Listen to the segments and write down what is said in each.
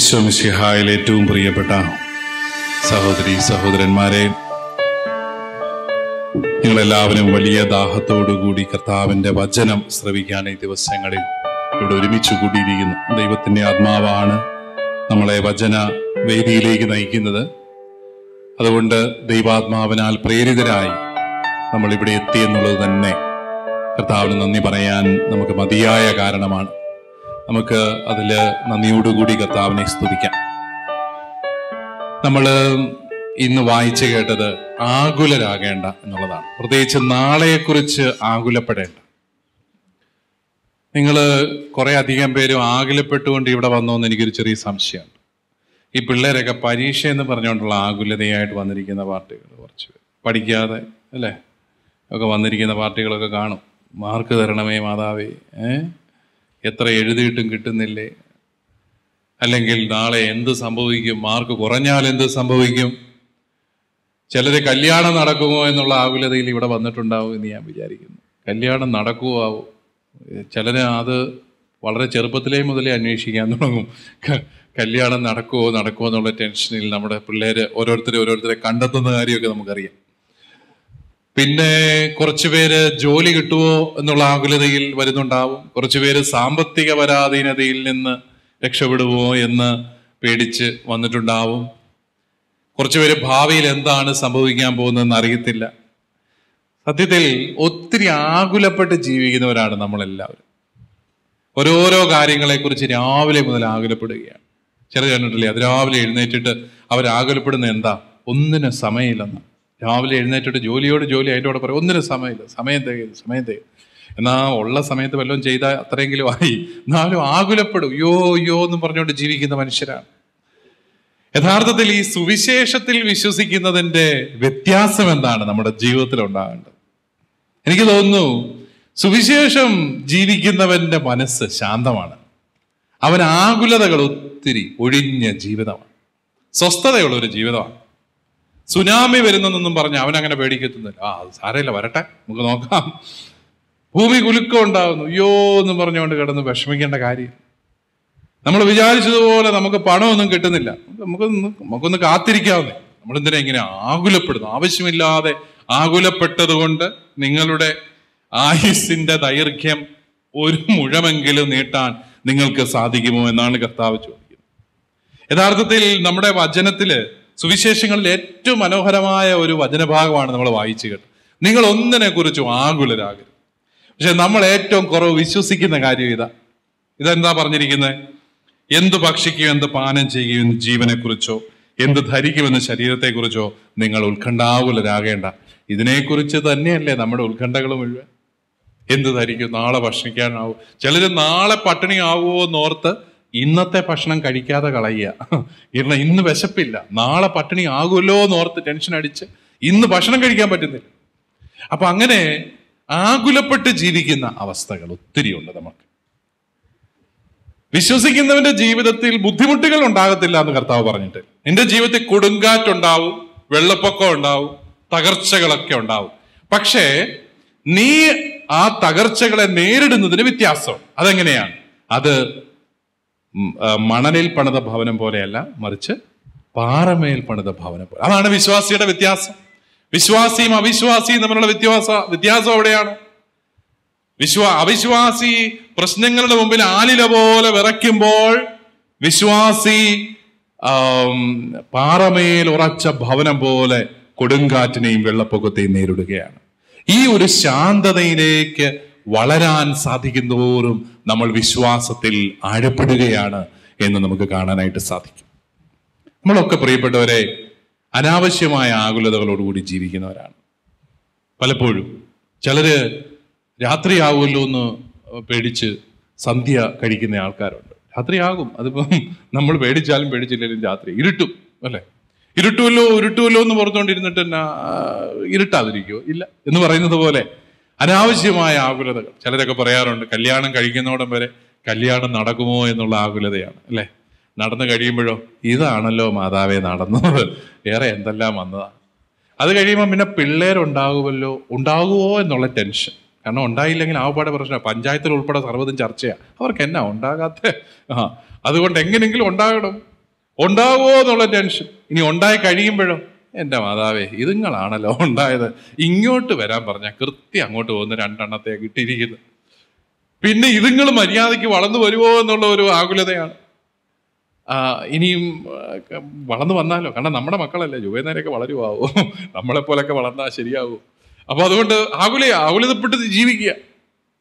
ഈശോമിശിഹായിൽ ഏറ്റവും പ്രിയപ്പെട്ട സഹോദരി സഹോദരന്മാരെ നിങ്ങളെല്ലാവരും വലിയ ദാഹത്തോടുകൂടി കർത്താവിന്റെ വചനം ശ്രവിക്കാൻ ഈ ദിവസങ്ങളിൽ ഇവിടെ ഒരുമിച്ച് കൂടിയിരിക്കുന്നു. ദൈവത്തിന്റെ ആത്മാവാണ് നമ്മളെ വചന വേദിയിലേക്ക് നയിക്കുന്നത്. അതുകൊണ്ട് ദൈവാത്മാവിനാൽ പ്രേരിതരായി നമ്മളിവിടെ എത്തി എന്നുള്ളത് തന്നെ കർത്താവിന് നന്ദി പറയാൻ നമുക്ക് മതിയായ കാരണമാണ്. നമുക്ക് അതിൽ നന്ദിയോടുകൂടി കർത്താവിനെ സ്തുതിക്കാം. നമ്മൾ ഇന്ന് വായിച്ചു കേട്ടത് ആകുലരാകേണ്ട എന്നുള്ളതാണ്. പ്രത്യേകിച്ച് നാളെയെക്കുറിച്ച് ആകുലപ്പെടേണ്ട. നിങ്ങൾ കുറേ അധികം പേരും ആകുലപ്പെട്ടുകൊണ്ട് ഇവിടെ വന്നോന്ന് എനിക്കൊരു ചെറിയ സംശയമുണ്ട്. ഈ പിള്ളേരൊക്കെ പരീക്ഷ എന്ന് പറഞ്ഞുകൊണ്ടുള്ള ആകുലതയായിട്ട് വന്നിരിക്കുന്ന പാർട്ടികൾ കുറച്ച് പഠിക്കാതെ അല്ലേ? ഒക്കെ വന്നിരിക്കുന്ന പാർട്ടികളൊക്കെ കാണും. മാർക്ക് തരണമേ മാതാവേ ഏ? എത്ര എഴുതിയിട്ടും കിട്ടുന്നില്ലേ? അല്ലെങ്കിൽ നാളെ എന്ത് സംഭവിക്കും? മാർക്ക് കുറഞ്ഞാൽ എന്ത് സംഭവിക്കും? ചിലര് കല്യാണം നടക്കുമോ എന്നുള്ള ആകുലതയിൽ ഇവിടെ വന്നിട്ടുണ്ടാവും എന്ന് ഞാൻ വിചാരിക്കുന്നു. കല്യാണം നടക്കുമോ ആവോ ചിലര് അത് വളരെ ചെറുപ്പത്തിലേ മുതലേ അന്വേഷിക്കാൻ തുടങ്ങും. കല്യാണം നടക്കുമോ നടക്കുമോ എന്നുള്ള ടെൻഷനിൽ നമ്മുടെ പിള്ളേര് ഓരോരുത്തരെ ഓരോരുത്തരെ കണ്ടെത്തുന്ന കാര്യമൊക്കെ നമുക്കറിയാം. പിന്നെ കുറച്ചു പേര് ജോലി കിട്ടുമോ എന്നുള്ള ആകുലതയിൽ വരുന്നുണ്ടാവും. കുറച്ചു പേര് സാമ്പത്തിക പരാധീനതയിൽ നിന്ന് രക്ഷപ്പെടുമോ എന്ന് പേടിച്ച് വന്നിട്ടുണ്ടാവും. കുറച്ചു പേര് ഭാവിയിൽ എന്താണ് സംഭവിക്കാൻ പോകുന്നതെന്ന് അറിയത്തില്ല. സത്യത്തിൽ ഒത്തിരി ആകുലപ്പെട്ട് ജീവിക്കുന്നവരാണ് നമ്മളെല്ലാവരും. ഓരോരോ കാര്യങ്ങളെക്കുറിച്ച് രാവിലെ മുതൽ ആകുലപ്പെടുകയാണ്. ചില കണ്ടിട്ടില്ലേ? അത് രാവിലെ എഴുന്നേറ്റിട്ട് അവരാകുലപ്പെടുന്ന എന്താ? ഒന്നിനും സമയമില്ലെന്ന്. രാവിലെ എഴുന്നേറ്റിട്ട് ജോലിയോട് ജോലി അതിന്റെ കൂടെ പറയും ഒന്നിനും സമയമില്ല സമയം തികയില്ല സമയം തികയും എന്നാ ഉള്ള സമയത്ത് വല്ലതും ചെയ്താൽ അത്രയെങ്കിലും ആയി. എന്നാലും ആകുലപ്പെടും. യോ യോ എന്ന് പറഞ്ഞുകൊണ്ട് ജീവിക്കുന്ന മനുഷ്യരാണ്. യഥാർത്ഥത്തിൽ ഈ സുവിശേഷത്തിൽ വിശ്വസിക്കുന്നതിന്റെ വ്യത്യാസം എന്താണ് നമ്മുടെ ജീവിതത്തിൽ ഉണ്ടാകേണ്ടത്? എനിക്ക് തോന്നുന്നു സുവിശേഷം ജീവിക്കുന്നവന്റെ മനസ്സ് ശാന്തമാണ്. അവൻ ആകുലതകൾ ഒത്തിരി ഒഴിഞ്ഞ ജീവിതമാണ്. സ്വസ്ഥതയുള്ള ഒരു ജീവിതമാണ്. സുനാമി വരുന്നെന്നൊന്നും പറഞ്ഞ് അവൻ അങ്ങനെ പേടിക്കത്തുന്നില്ല ആ സാരമില്ല വരട്ടെ നമുക്ക് നോക്കാം. ഭൂമി കുലുക്കം ഉണ്ടാകുന്നു അയ്യോ എന്ന് പറഞ്ഞുകൊണ്ട് കിടന്ന് വിഷമിക്കേണ്ട കാര്യം. നമ്മൾ വിചാരിച്ചതുപോലെ നമുക്ക് പണമൊന്നും കിട്ടുന്നില്ല. നമുക്കൊന്ന് നമുക്കൊന്ന് കാത്തിരിക്കാവുന്നേ. നമ്മളെന്തിനാ ഇങ്ങനെ ആകുലപ്പെടുന്നു? ആവശ്യമില്ലാതെ ആകുലപ്പെട്ടത് കൊണ്ട് നിങ്ങളുടെ ആയുസിന്റെ ദൈർഘ്യം ഒരു മുഴമെങ്കിലും നീട്ടാൻ നിങ്ങൾക്ക് സാധിക്കുമോ എന്നാണ് കർത്താവ് ചോദിക്കുന്നത്. യഥാർത്ഥത്തിൽ നമ്മുടെ വചനത്തിൽ സുവിശേഷങ്ങളിൽ ഏറ്റവും മനോഹരമായ ഒരു വചനഭാഗമാണ് നമ്മൾ വായിച്ചു കേട്ടത്. നിങ്ങൾ ഒന്നിനെ കുറിച്ചും ആകുലരാകരുത്. പക്ഷെ നമ്മൾ ഏറ്റവും കുറവ് വിശ്വസിക്കുന്ന കാര്യം ഇതാ. ഇതെന്താ പറഞ്ഞിരിക്കുന്നത് എന്ത് ഭക്ഷിക്കും എന്ത് പാനം ചെയ്യുകയും ജീവനെക്കുറിച്ചോ എന്ത് ധരിക്കുമെന്ന് ശരീരത്തെക്കുറിച്ചോ നിങ്ങൾ ഉത്കണ്ഠാകുലരാകേണ്ട. ഇതിനെക്കുറിച്ച് തന്നെയല്ലേ നമ്മുടെ ഉത്കണ്ഠകൾ മുഴുവൻ. എന്ത് ധരിക്കും? നാളെ ഭക്ഷിക്കാനാവും. ചിലര് നാളെ പട്ടിണി ആവുമോ എന്നോർത്ത് ഇന്നത്തെ ഭക്ഷണം കഴിക്കാതെ കളയുക. ഇരുന്ന ഇന്ന് വിശപ്പില്ല. നാളെ പട്ടിണി ആകുമല്ലോ എന്ന് ഓർത്ത് ടെൻഷൻ അടിച്ച് ഇന്ന് ഭക്ഷണം കഴിക്കാൻ പറ്റുന്നില്ല. അപ്പൊ അങ്ങനെ ആകുലപ്പെട്ട് ജീവിക്കുന്ന അവസ്ഥകൾ ഒത്തിരി ഉണ്ട് നമുക്ക്. വിശ്വസിക്കുന്നവന്റെ ജീവിതത്തിൽ ബുദ്ധിമുട്ടുകൾ ഉണ്ടാകത്തില്ല എന്ന് കർത്താവ് പറഞ്ഞിട്ട്. എന്റെ ജീവിതത്തിൽ കൊടുങ്കാറ്റുണ്ടാവും വെള്ളപ്പൊക്കം ഉണ്ടാവും തകർച്ചകളൊക്കെ ഉണ്ടാവും. പക്ഷേ നീ ആ തകർച്ചകളെ നേരിടുന്നതിന് വ്യത്യാസം അതെങ്ങനെയാണ്? അത് മണലിൽ പണിത ഭവനം പോലെയല്ല മറിച്ച് പാറമേൽ പണിത ഭവനം പോലെ. അതാണ് വിശ്വാസിയുടെ വ്യത്യാസം. വിശ്വാസിയും അവിശ്വാസിയും തമ്മിലുള്ള വ്യത്യാസ വ്യത്യാസം അവിടെയാണ്. വിശ്വാ അവിശ്വാസി പ്രശ്നങ്ങളുടെ മുമ്പിൽ ആലില പോലെ വിറയ്ക്കുമ്പോൾ വിശ്വാസി പാറമേൽ ഉറച്ച ഭവനം പോലെ കൊടുങ്കാറ്റിനെയും വെള്ളപ്പൊക്കത്തെയും നേരിടുകയാണ്. ഈ ഒരു ശാന്തതയിലേക്ക് വളരാൻ സാധിക്കുന്നതോറും നമ്മൾ വിശ്വാസത്തിൽ ആഴപ്പെടുകയാണ് എന്ന് നമുക്ക് കാണാനായിട്ട് സാധിക്കും. നമ്മളൊക്കെ പ്രിയപ്പെട്ടവരെ അനാവശ്യമായ ആകുലതകളോടുകൂടി ജീവിക്കുന്നവരാണ്. പലപ്പോഴും ചിലര് രാത്രിയാവുമല്ലോ എന്ന് പേടിച്ച് സന്ധ്യ കഴിക്കുന്ന ആൾക്കാരുണ്ട്. രാത്രിയാകും. അതിപ്പം നമ്മൾ പേടിച്ചാലും പേടിച്ചില്ലെങ്കിലും രാത്രി ഇരുട്ടും അല്ലേ? ഇരുട്ടുമല്ലോ ഇരുട്ടുമല്ലോ എന്ന് പുറത്തുകൊണ്ടിരുന്നിട്ട് എന്നാ ഇരുട്ടാതിരിക്കുമോ ഇല്ല എന്ന് പറയുന്നത് പോലെ അനാവശ്യമായ ആകുലതകൾ. ചിലരൊക്കെ പറയാറുണ്ട് കല്യാണം കഴിക്കുന്നോടം വരെ കല്യാണം നടക്കുമോ എന്നുള്ള ആകുലതയാണ് അല്ലേ? നടന്നു കഴിയുമ്പോഴോ ഇതാണല്ലോ മാതാവേ നടന്നത് വേറെ എന്തെല്ലാം വന്നതാ? അത് കഴിയുമ്പോൾ പിന്നെ പിള്ളേരുണ്ടാകുമല്ലോ ഉണ്ടാകുമോ എന്നുള്ള ടെൻഷൻ. കാരണം ഉണ്ടായില്ലെങ്കിൽ ആവപ്പാടെ പ്രശ്നം. പഞ്ചായത്തിൽ ഉൾപ്പെടെ സർവതും ചർച്ചയാണ് അവർക്ക് എന്നാ ഉണ്ടാകാത്ത? ആ അതുകൊണ്ട് എങ്ങനെയെങ്കിലും ഉണ്ടാകണം. ഉണ്ടാകുമോ എന്നുള്ള ടെൻഷൻ. ഇനി ഉണ്ടായി കഴിയുമ്പോഴോ എന്റെ മാതാവേ ഇതുങ്ങളാണല്ലോ ഉണ്ടായത്. ഇങ്ങോട്ട് വരാൻ പറഞ്ഞ കൃത്യം അങ്ങോട്ട് പോകുന്ന രണ്ടെണ്ണത്തെ കിട്ടിയിരിക്കുന്നു പിന്നെ ഇതുങ്ങൾ മര്യാദയ്ക്ക് വളർന്നു വരുമോ എന്നുള്ള ഒരു ആകുലതയാണ്. ഇനിയും വളർന്നു വന്നാലോ? കാരണം നമ്മുടെ മക്കളല്ലേ ജുവേനേരൊക്കെ വളരുവാവോ. നമ്മളെ പോലൊക്കെ വളർന്നാൽ ശരിയാവൂ. അപ്പൊ അതുകൊണ്ട് ആകുല ആകുലതപ്പെട്ട് ജീവിക്കുക.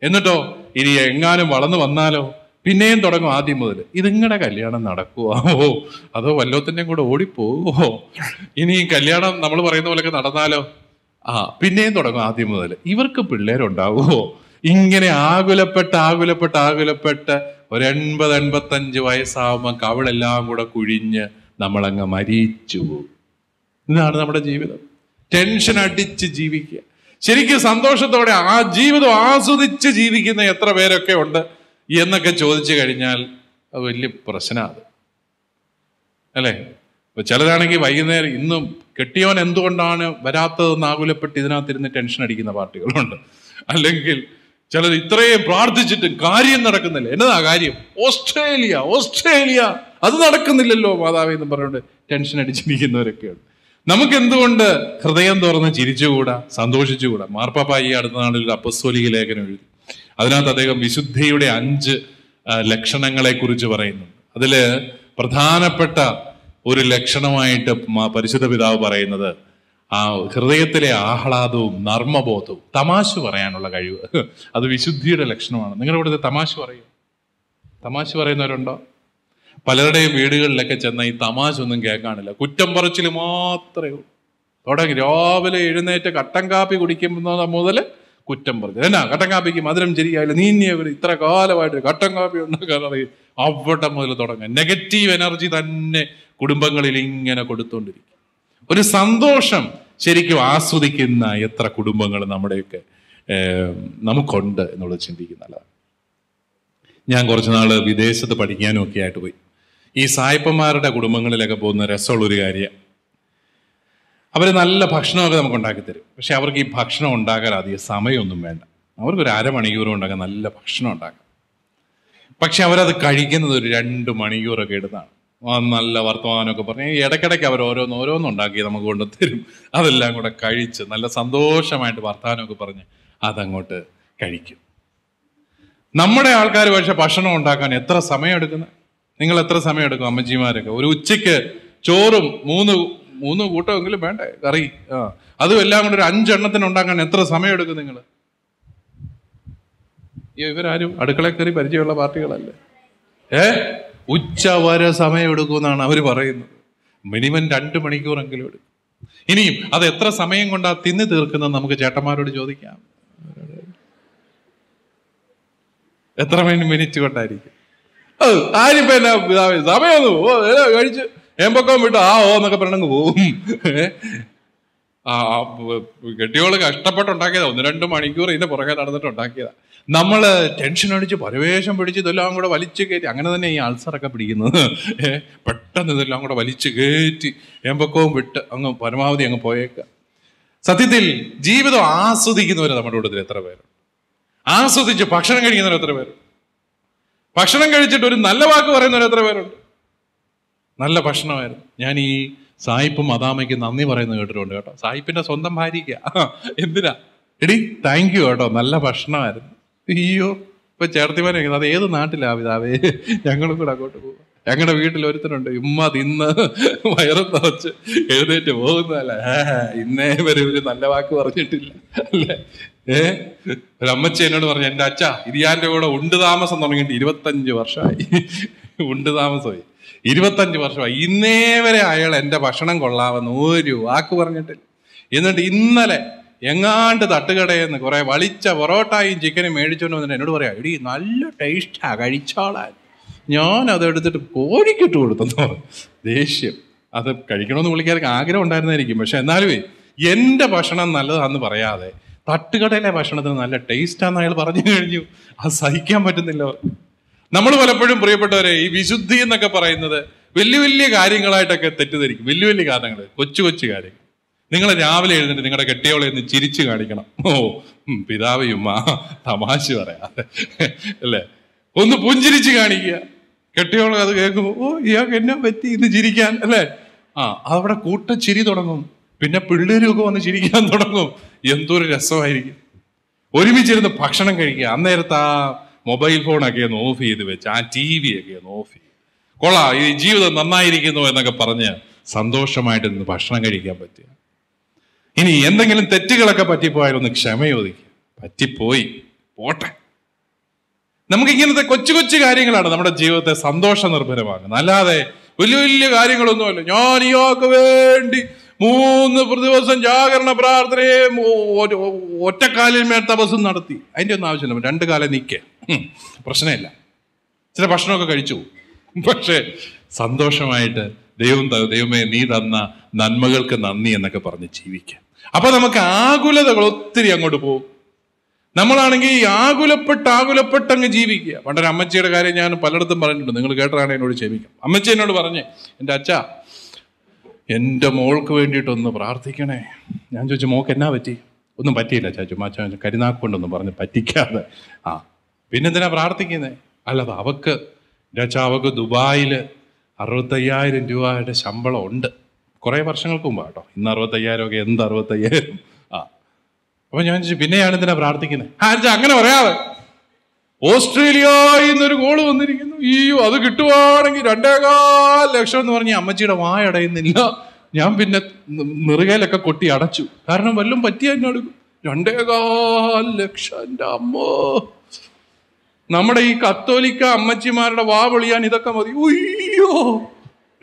എന്നിട്ടോ ഇനി എങ്ങാനും വളർന്നു വന്നാലോ? പിന്നെയും തുടങ്ങും ആദ്യം മുതൽ ഇതിങ്ങടെ കല്യാണം നടക്കുവോ അതോ വല്ലോത്തിന്റെയും കൂടെ ഓടിപ്പോവോ? ഇനി കല്യാണം നമ്മൾ പറയുന്ന പോലെയൊക്കെ നടന്നാലോ? ആ പിന്നെയും തുടങ്ങും ആദ്യം മുതൽ ഇവർക്ക് പിള്ളേരുണ്ടാവുമോ ഇങ്ങനെ ആകുലപ്പെട്ട് ആകുലപ്പെട്ട് ആകുലപ്പെട്ട് ഒരു എൺപത് എൺപത്തഞ്ച് വയസ്സാവുമ്പോൾ കവളെല്ലാം കൂടെ കുഴിഞ്ഞ് നമ്മളങ്ങ് മരിച്ചു ഇതാണ് നമ്മുടെ ജീവിതം. ടെൻഷൻ അടിച്ച് ജീവിക്കുക. ശരിക്കും സന്തോഷത്തോടെ ആ ജീവിതം ആസ്വദിച്ച് ജീവിക്കുന്ന എത്ര പേരൊക്കെ ഉണ്ട്? എന്നൊക്കെ ചോദിച്ചു കഴിഞ്ഞാൽ അത് വലിയ പ്രശ്നമാണ്. അല്ലേ? ഇപ്പൊ ചിലരാണെങ്കിൽ വൈകുന്നേരം ഇന്നും കെട്ടിയവൻ എന്തുകൊണ്ടാണ് വരാത്തതെന്ന് ആകുലപ്പെട്ട് ഇതിനകത്തിരുന്ന് ടെൻഷൻ അടിക്കുന്ന പാർട്ടികളുണ്ട്. അല്ലെങ്കിൽ ചിലർ ഇത്രയും പ്രാർത്ഥിച്ചിട്ട് കാര്യം നടക്കുന്നില്ല. എന്നതാ കാര്യം? ഓസ്ട്രേലിയ ഓസ്ട്രേലിയ അത് നടക്കുന്നില്ലല്ലോ മാതാവ് എന്ന് പറഞ്ഞുകൊണ്ട് ടെൻഷൻ അടിച്ചിരിക്കുന്നവരൊക്കെയുണ്ട് നമുക്ക് എന്തുകൊണ്ട് ഹൃദയം തുറന്ന് ചിരിച്ചുകൂടാ സന്തോഷിച്ചുകൂടാ? മാർപ്പാപ്പ ഈ അടുത്ത നാളിൽ അപ്പസ്വലിക ലേഖനം എഴുതി. അതിനകത്ത് അദ്ദേഹം വിശുദ്ധിയുടെ അഞ്ച് ലക്ഷണങ്ങളെ കുറിച്ച് പറയുന്നു. അതിൽ പ്രധാനപ്പെട്ട ഒരു ലക്ഷണമായിട്ട് പരിശുദ്ധ പിതാവ് പറയുന്നത് ആ ഹൃദയത്തിലെ ആഹ്ലാദവും നർമ്മബോധവും തമാശ പറയാനുള്ള കഴിവ്. അത് വിശുദ്ധിയുടെ ലക്ഷണമാണ്. നിങ്ങളുടെ ഇവിടുത്തെ തമാശ പറയും. തമാശ പറയുന്നവരുണ്ടോ? പലരുടെയും വീടുകളിലൊക്കെ ചെന്ന ഈ തമാശ ഒന്നും കേൾക്കാനില്ല. കുറ്റം പറച്ചിൽ മാത്രമേ ഉള്ളൂ. തുടങ്ങി. രാവിലെ എഴുന്നേറ്റ് കട്ടൻ കാപ്പി കുടിക്കുമ്പോൾ മുതൽ കുറ്റം പറഞ്ഞു. എന്നാ കട്ടൻ കാപ്പിക്ക് മധുരം ശരിയായില്ല. നീ ഇനി ഇത്ര കാലമായിട്ട് കട്ടൻ കാപ്പി ഉണ്ടാക്കാൻ അവിടെ മുതൽ തുടങ്ങാം നെഗറ്റീവ് എനർജി തന്നെ കുടുംബങ്ങളിൽ ഇങ്ങനെ കൊടുത്തുകൊണ്ടിരിക്കും ഒരു സന്തോഷം ശരിക്കും ആസ്വദിക്കുന്ന എത്ര കുടുംബങ്ങൾ നമ്മുടെയൊക്കെ നമുക്കുണ്ട് എന്നുള്ളത് ചിന്തിക്കുന്നതാണ് ഞാൻ കുറച്ച് നാൾ വിദേശത്ത് പഠിക്കാനും ഒക്കെ ആയിട്ട് പോയി. ഈ സായിപ്പന്മാരുടെ കുടുംബങ്ങളിലൊക്കെ പോകുന്ന രസമുള്ളൊരു കാര്യം അവർ നല്ല ഭക്ഷണമൊക്കെ നമുക്ക് ഉണ്ടാക്കി തരും. പക്ഷെ അവർക്ക് ഈ ഭക്ഷണം ഉണ്ടാക്കാൻ അധികം സമയമൊന്നും വേണ്ട. അവർക്ക് ഒരു അരമണിക്കൂർ ഉണ്ടാക്കാൻ നല്ല ഭക്ഷണം ഉണ്ടാക്കാം. പക്ഷെ അവരത് കഴിക്കുന്നത് ഒരു രണ്ട് മണിക്കൂറൊക്കെ എടുത്താണ്. നല്ല വർത്തമാനമൊക്കെ പറഞ്ഞ് ഇടയ്ക്കിടയ്ക്ക് അവർ ഓരോന്ന് ഓരോന്ന് ഉണ്ടാക്കി നമുക്ക് കൊണ്ട് തരും. അതെല്ലാം കൂടെ കഴിച്ച് നല്ല സന്തോഷമായിട്ട് വർത്തമാനമൊക്കെ പറഞ്ഞ് അതങ്ങോട്ട് കഴിക്കും. നമ്മുടെ ആൾക്കാർ പക്ഷെ ഭക്ഷണം ഉണ്ടാക്കാൻ എത്ര സമയം എടുക്കുന്നത് നിങ്ങൾ എത്ര സമയം എടുക്കും അമ്മച്ചിമാരൊക്കെ? ഒരു ഉച്ചയ്ക്ക് ചോറും മൂന്ന് മൂന്ന് കൂട്ടമെങ്കിലും വേണ്ടേ? കറി. ആ. അതും എല്ലാം കൂടെ ഒരു അഞ്ചെണ്ണത്തിന് ഉണ്ടാക്കാൻ എത്ര സമയം എടുക്കും നിങ്ങൾ ഇവരാരും അടുക്കള കയറി പരിചയമുള്ള പാർട്ടികളല്ലേ? ഏ? ഉച്ച വരെ സമയം എടുക്കുമെന്നാണ് അവർ പറയുന്നത്. മിനിമം രണ്ട് മണിക്കൂറെങ്കിലും എടുക്കും. ഇനിയും അത് എത്ര സമയം കൊണ്ടാ തിന്നു തീർക്കുന്നത് നമുക്ക് ചേട്ടന്മാരോട് ചോദിക്കാം. എത്ര മിനി മിനിറ്റ് കൊണ്ടായിരിക്കും? ആരിപ്പോ എന്നാ സമയം കഴിച്ച്? ഏമ്പക്കം വിട്ട് ആ ഓ എന്നൊക്കെ പറഞ്ഞങ്ങ് പോവും? ആ കെട്ടിയോൾ കഷ്ടപ്പെട്ടുണ്ടാക്കിയതാ. ഒന്ന് രണ്ട് മണിക്കൂർ ഇതിന്റെ പുറകെ നടന്നിട്ട് ഉണ്ടാക്കിയതാ നമ്മൾ ടെൻഷൻ അടിച്ച് പരവേശം പിടിച്ച് ഇതെല്ലാം കൂടെ വലിച്ചു കയറ്റി അങ്ങനെ തന്നെ ഈ അൾസറൊക്കെ പിടിക്കുന്നത്. പെട്ടെന്ന് ഇതെല്ലാം കൂടെ വലിച്ചു കയറ്റി ഏമ്പക്കവും വിട്ട് അങ്ങ് പരമാവധി അങ്ങ് പോയേക്ക സത്യത്തിൽ ജീവിതം ആസ്വദിക്കുന്നവർ നമ്മുടെ കൂട്ടത്തിൽ എത്ര പേരുണ്ട്. ആസ്വദിച്ച് ഭക്ഷണം കഴിക്കുന്നവർ എത്ര പേരുണ്ട്. ഭക്ഷണം കഴിച്ചിട്ട് ഒരു നല്ല വാക്ക് പറയുന്നവർ എത്ര പേരുണ്ട്. നല്ല ഭക്ഷണമായിരുന്നു. ഞാൻ ഈ സായിപ്പും മദാമയ്ക്ക് നന്ദി പറയുന്നത് കേട്ടിട്ടുണ്ട് കേട്ടോ. സായിപ്പിന്റെ സ്വന്തം ഭാര്യയ്ക്ക്. എന്തിനാ? എടി താങ്ക് യു കേട്ടോ. നല്ല ഭക്ഷണമായിരുന്നു. അയ്യോ ഇപ്പൊ ചേർത്തിമാരെ അത് ഏത് നാട്ടിലാ പിതാവേ? ഞങ്ങളും കൂടെ അങ്ങോട്ട് പോകും ഞങ്ങളുടെ വീട്ടിൽ ഒരുത്തനുണ്ട്. ഉമ്മ തിന്ന് വയറും നിറച്ച് എഴുന്നേറ്റ് പോകുന്നതല്ല? ഇന്നേ വരെ ഒരു നല്ല വാക്ക് പറഞ്ഞിട്ടില്ല. അല്ലേ? ഏ? ഒരു അമ്മച്ചി എന്നോട് പറഞ്ഞു എന്റെ അച്ഛ ഇരിയാന്റെ കൂടെ ഉണ്ട് താമസം തുടങ്ങിയിട്ട് ഇരുപത്തഞ്ച് വർഷമായി. ഉണ്ട് താമസമായി. ഇരുപത്തഞ്ച് വർഷമായി ഇന്നേ വരെ അയാൾ എന്റെ ഭക്ഷണം കൊള്ളാമെന്ന് ഒരു വാക്ക് പറഞ്ഞിട്ടില്ല. എന്നിട്ട് ഇന്നലെ എങ്ങാണ്ട് തട്ടുകടയെന്ന് കുറെ വളിച്ച പൊറോട്ടായും ചിക്കനും മേടിച്ചോണ്ട് വന്നിട്ട് എന്നോട് പറയാം എടി നല്ല ടേസ്റ്റാ കഴിച്ചോളാൻ. ഞാൻ അത് എടുത്തിട്ട് കോഴിക്കിട്ട് കൊടുത്തെന്ന് ദേഷ്യം. അത് കഴിക്കണമെന്ന് വിളിക്കാർക്ക് ആഗ്രഹം ഉണ്ടായിരുന്നായിരിക്കും. പക്ഷെ എന്നാലും എന്റെ ഭക്ഷണം നല്ലതാന്ന് പറയാതെ തട്ടുകടയിലെ ഭക്ഷണത്തിന് നല്ല ടേസ്റ്റാന്ന് അയാൾ പറഞ്ഞു കഴിഞ്ഞു. അത് സഹിക്കാൻ പറ്റുന്നില്ല. അവർക്ക് നമ്മൾ പലപ്പോഴും പ്രിയപ്പെട്ടവരെ ഈ വിശുദ്ധി എന്നൊക്കെ പറയുന്നത് വലിയ വലിയ കാര്യങ്ങളായിട്ടൊക്കെ തെറ്റിദ്ധരിക്കും. വലിയ വലിയ കാര്യങ്ങൾ കൊച്ചു കൊച്ചു കാര്യങ്ങൾ. നിങ്ങൾ രാവിലെ എഴുന്നിട്ട് നിങ്ങളുടെ കെട്ടിയോളെ ഒന്ന് ചിരിച്ചു കാണിക്കണം. ഓ ഉം, പിതാവയും ആ തമാശ പറയാതെ അല്ലേ? ഒന്ന് പുഞ്ചിരിച്ച് കാണിക്കുക. കെട്ടിയോളെ അത് കേൾക്കുമ്പോൾ ഓ ഇയാൾക്ക് എന്നെ പറ്റി ഇന്ന് ചിരിക്കാൻ? അല്ലേ? ആ അവിടെ കൂട്ട ചിരി തുടങ്ങും. പിന്നെ പിള്ളേരുമൊക്കെ വന്ന് ചിരിക്കാൻ തുടങ്ങും. എന്തൊരു രസമായിരിക്കും. ഒരുമിച്ചിരുന്ന് ഭക്ഷണം കഴിക്കുക. അന്നേരത്ത് ആ മൊബൈൽ ഫോണൊക്കെ ഒന്ന് ഓഫ് ചെയ്ത് വെച്ച് ആ ടി വി ഒക്കെ ഒന്ന് ഓഫ് ചെയ്ത്. കൊള്ളാം ഈ ജീവിതം നന്നായിരിക്കുന്നു എന്നൊക്കെ പറഞ്ഞ് സന്തോഷമായിട്ട് നിന്ന് ഭക്ഷണം കഴിക്കാൻ പറ്റുക. ഇനി എന്തെങ്കിലും തെറ്റുകളൊക്കെ പറ്റിപ്പോയാലൊന്ന് ക്ഷമ ചോദിക്കുക. പറ്റിപ്പോയി പോട്ടെ. നമുക്ക് ഇങ്ങനത്തെ കൊച്ചു കൊച്ചു കാര്യങ്ങളാണ് നമ്മുടെ ജീവിതത്തെ സന്തോഷ നിർഭരമാക്കുന്നത് അല്ലാതെ വലിയ വലിയ കാര്യങ്ങളൊന്നുമല്ല. ഞാൻ ഇയാൾക്ക് വേണ്ടി മൂന്ന് ദിവസം ജാഗരണ പ്രാർത്ഥനയും ഒറ്റക്കാലിന്മേൽ തപസ്സും നടത്തി. അതിന്റെ ഒന്നും ആവശ്യമില്ല. രണ്ട് കാലം നിൽക്കേ പ്രശ്നമില്ല. ചില ഭക്ഷണമൊക്കെ കഴിച്ചു. പക്ഷേ സന്തോഷമായിട്ട് ദൈവം ദൈവമേ നീ തന്ന നന്മകൾക്ക് നന്ദി എന്നൊക്കെ പറഞ്ഞ് ജീവിക്കാം. അപ്പൊ നമുക്ക് ആകുലതകൾ ഒത്തിരി അങ്ങോട്ട് പോകും. നമ്മളാണെങ്കിൽ ആകുലപ്പെട്ട് ആകുലപ്പെട്ട് അങ്ങ് ജീവിക്കുക. പണ്ടൊരു അമ്മച്ചിയുടെ കാര്യം ഞാൻ പലയിടത്തും പറഞ്ഞിട്ടുണ്ട്. നിങ്ങൾ കേട്ടതാണ് എന്നോട് ക്ഷമിക്കാം. അമ്മച്ചി എന്നോട് പറഞ്ഞേ എന്റെ അച്ഛ എന്റെ മോൾക്ക് വേണ്ടിയിട്ടൊന്ന് പ്രാർത്ഥിക്കണേ. ഞാൻ ചോദിച്ചു മോൾക്ക് എന്നാ പറ്റി? ഒന്നും പറ്റിയില്ല ചാച്ചു. മാച്ച കരുനാക്കൊണ്ടൊന്നും പറഞ്ഞ് പറ്റിക്കാതെ. ആ പിന്നെന്തിനാ പ്രാർത്ഥിക്കുന്നത് അല്ലാതെ അവക്ക് അച്ഛ അവക്ക് ദുബായിൽ അറുപത്തയ്യായിരം രൂപയുടെ ശമ്പളം ഉണ്ട് കുറേ വർഷങ്ങൾക്ക് മുമ്പ് കേട്ടോ. ഇന്ന് അറുപത്തയ്യായിരം ഒക്കെ എന്ത് അറുപത്തയ്യായിരം? ആ. അപ്പം ഞാൻ ചോദിച്ചു പിന്നെയാണ് എന്തിനാ പ്രാർത്ഥിക്കുന്നത് ആ അച്ഛാ അങ്ങനെ പറയാതെ. ഓസ്ട്രേലിയയിൽ നിന്നൊരു ഗോൾ വന്നിരിക്കുന്നു. അയ്യോ അത് കിട്ടുവാണെങ്കിൽ രണ്ടേകാൽ ലക്ഷം എന്ന് പറഞ്ഞ് അമ്മച്ചിയുടെ വായ അടയുന്നില്ല. ഞാൻ പിന്നെ നിറുകയിലൊക്കെ കൊട്ടി അടച്ചു. കാരണം വല്ലതും പറ്റിയ എന്നോട്. രണ്ടേകാൽ ലക്ഷം എന്റെ അമ്മോ. നമ്മുടെ ഈ കത്തോലിക്ക അമ്മച്ചിമാരുടെ വാ ഇതൊക്കെ മതി. ഉയ്യോ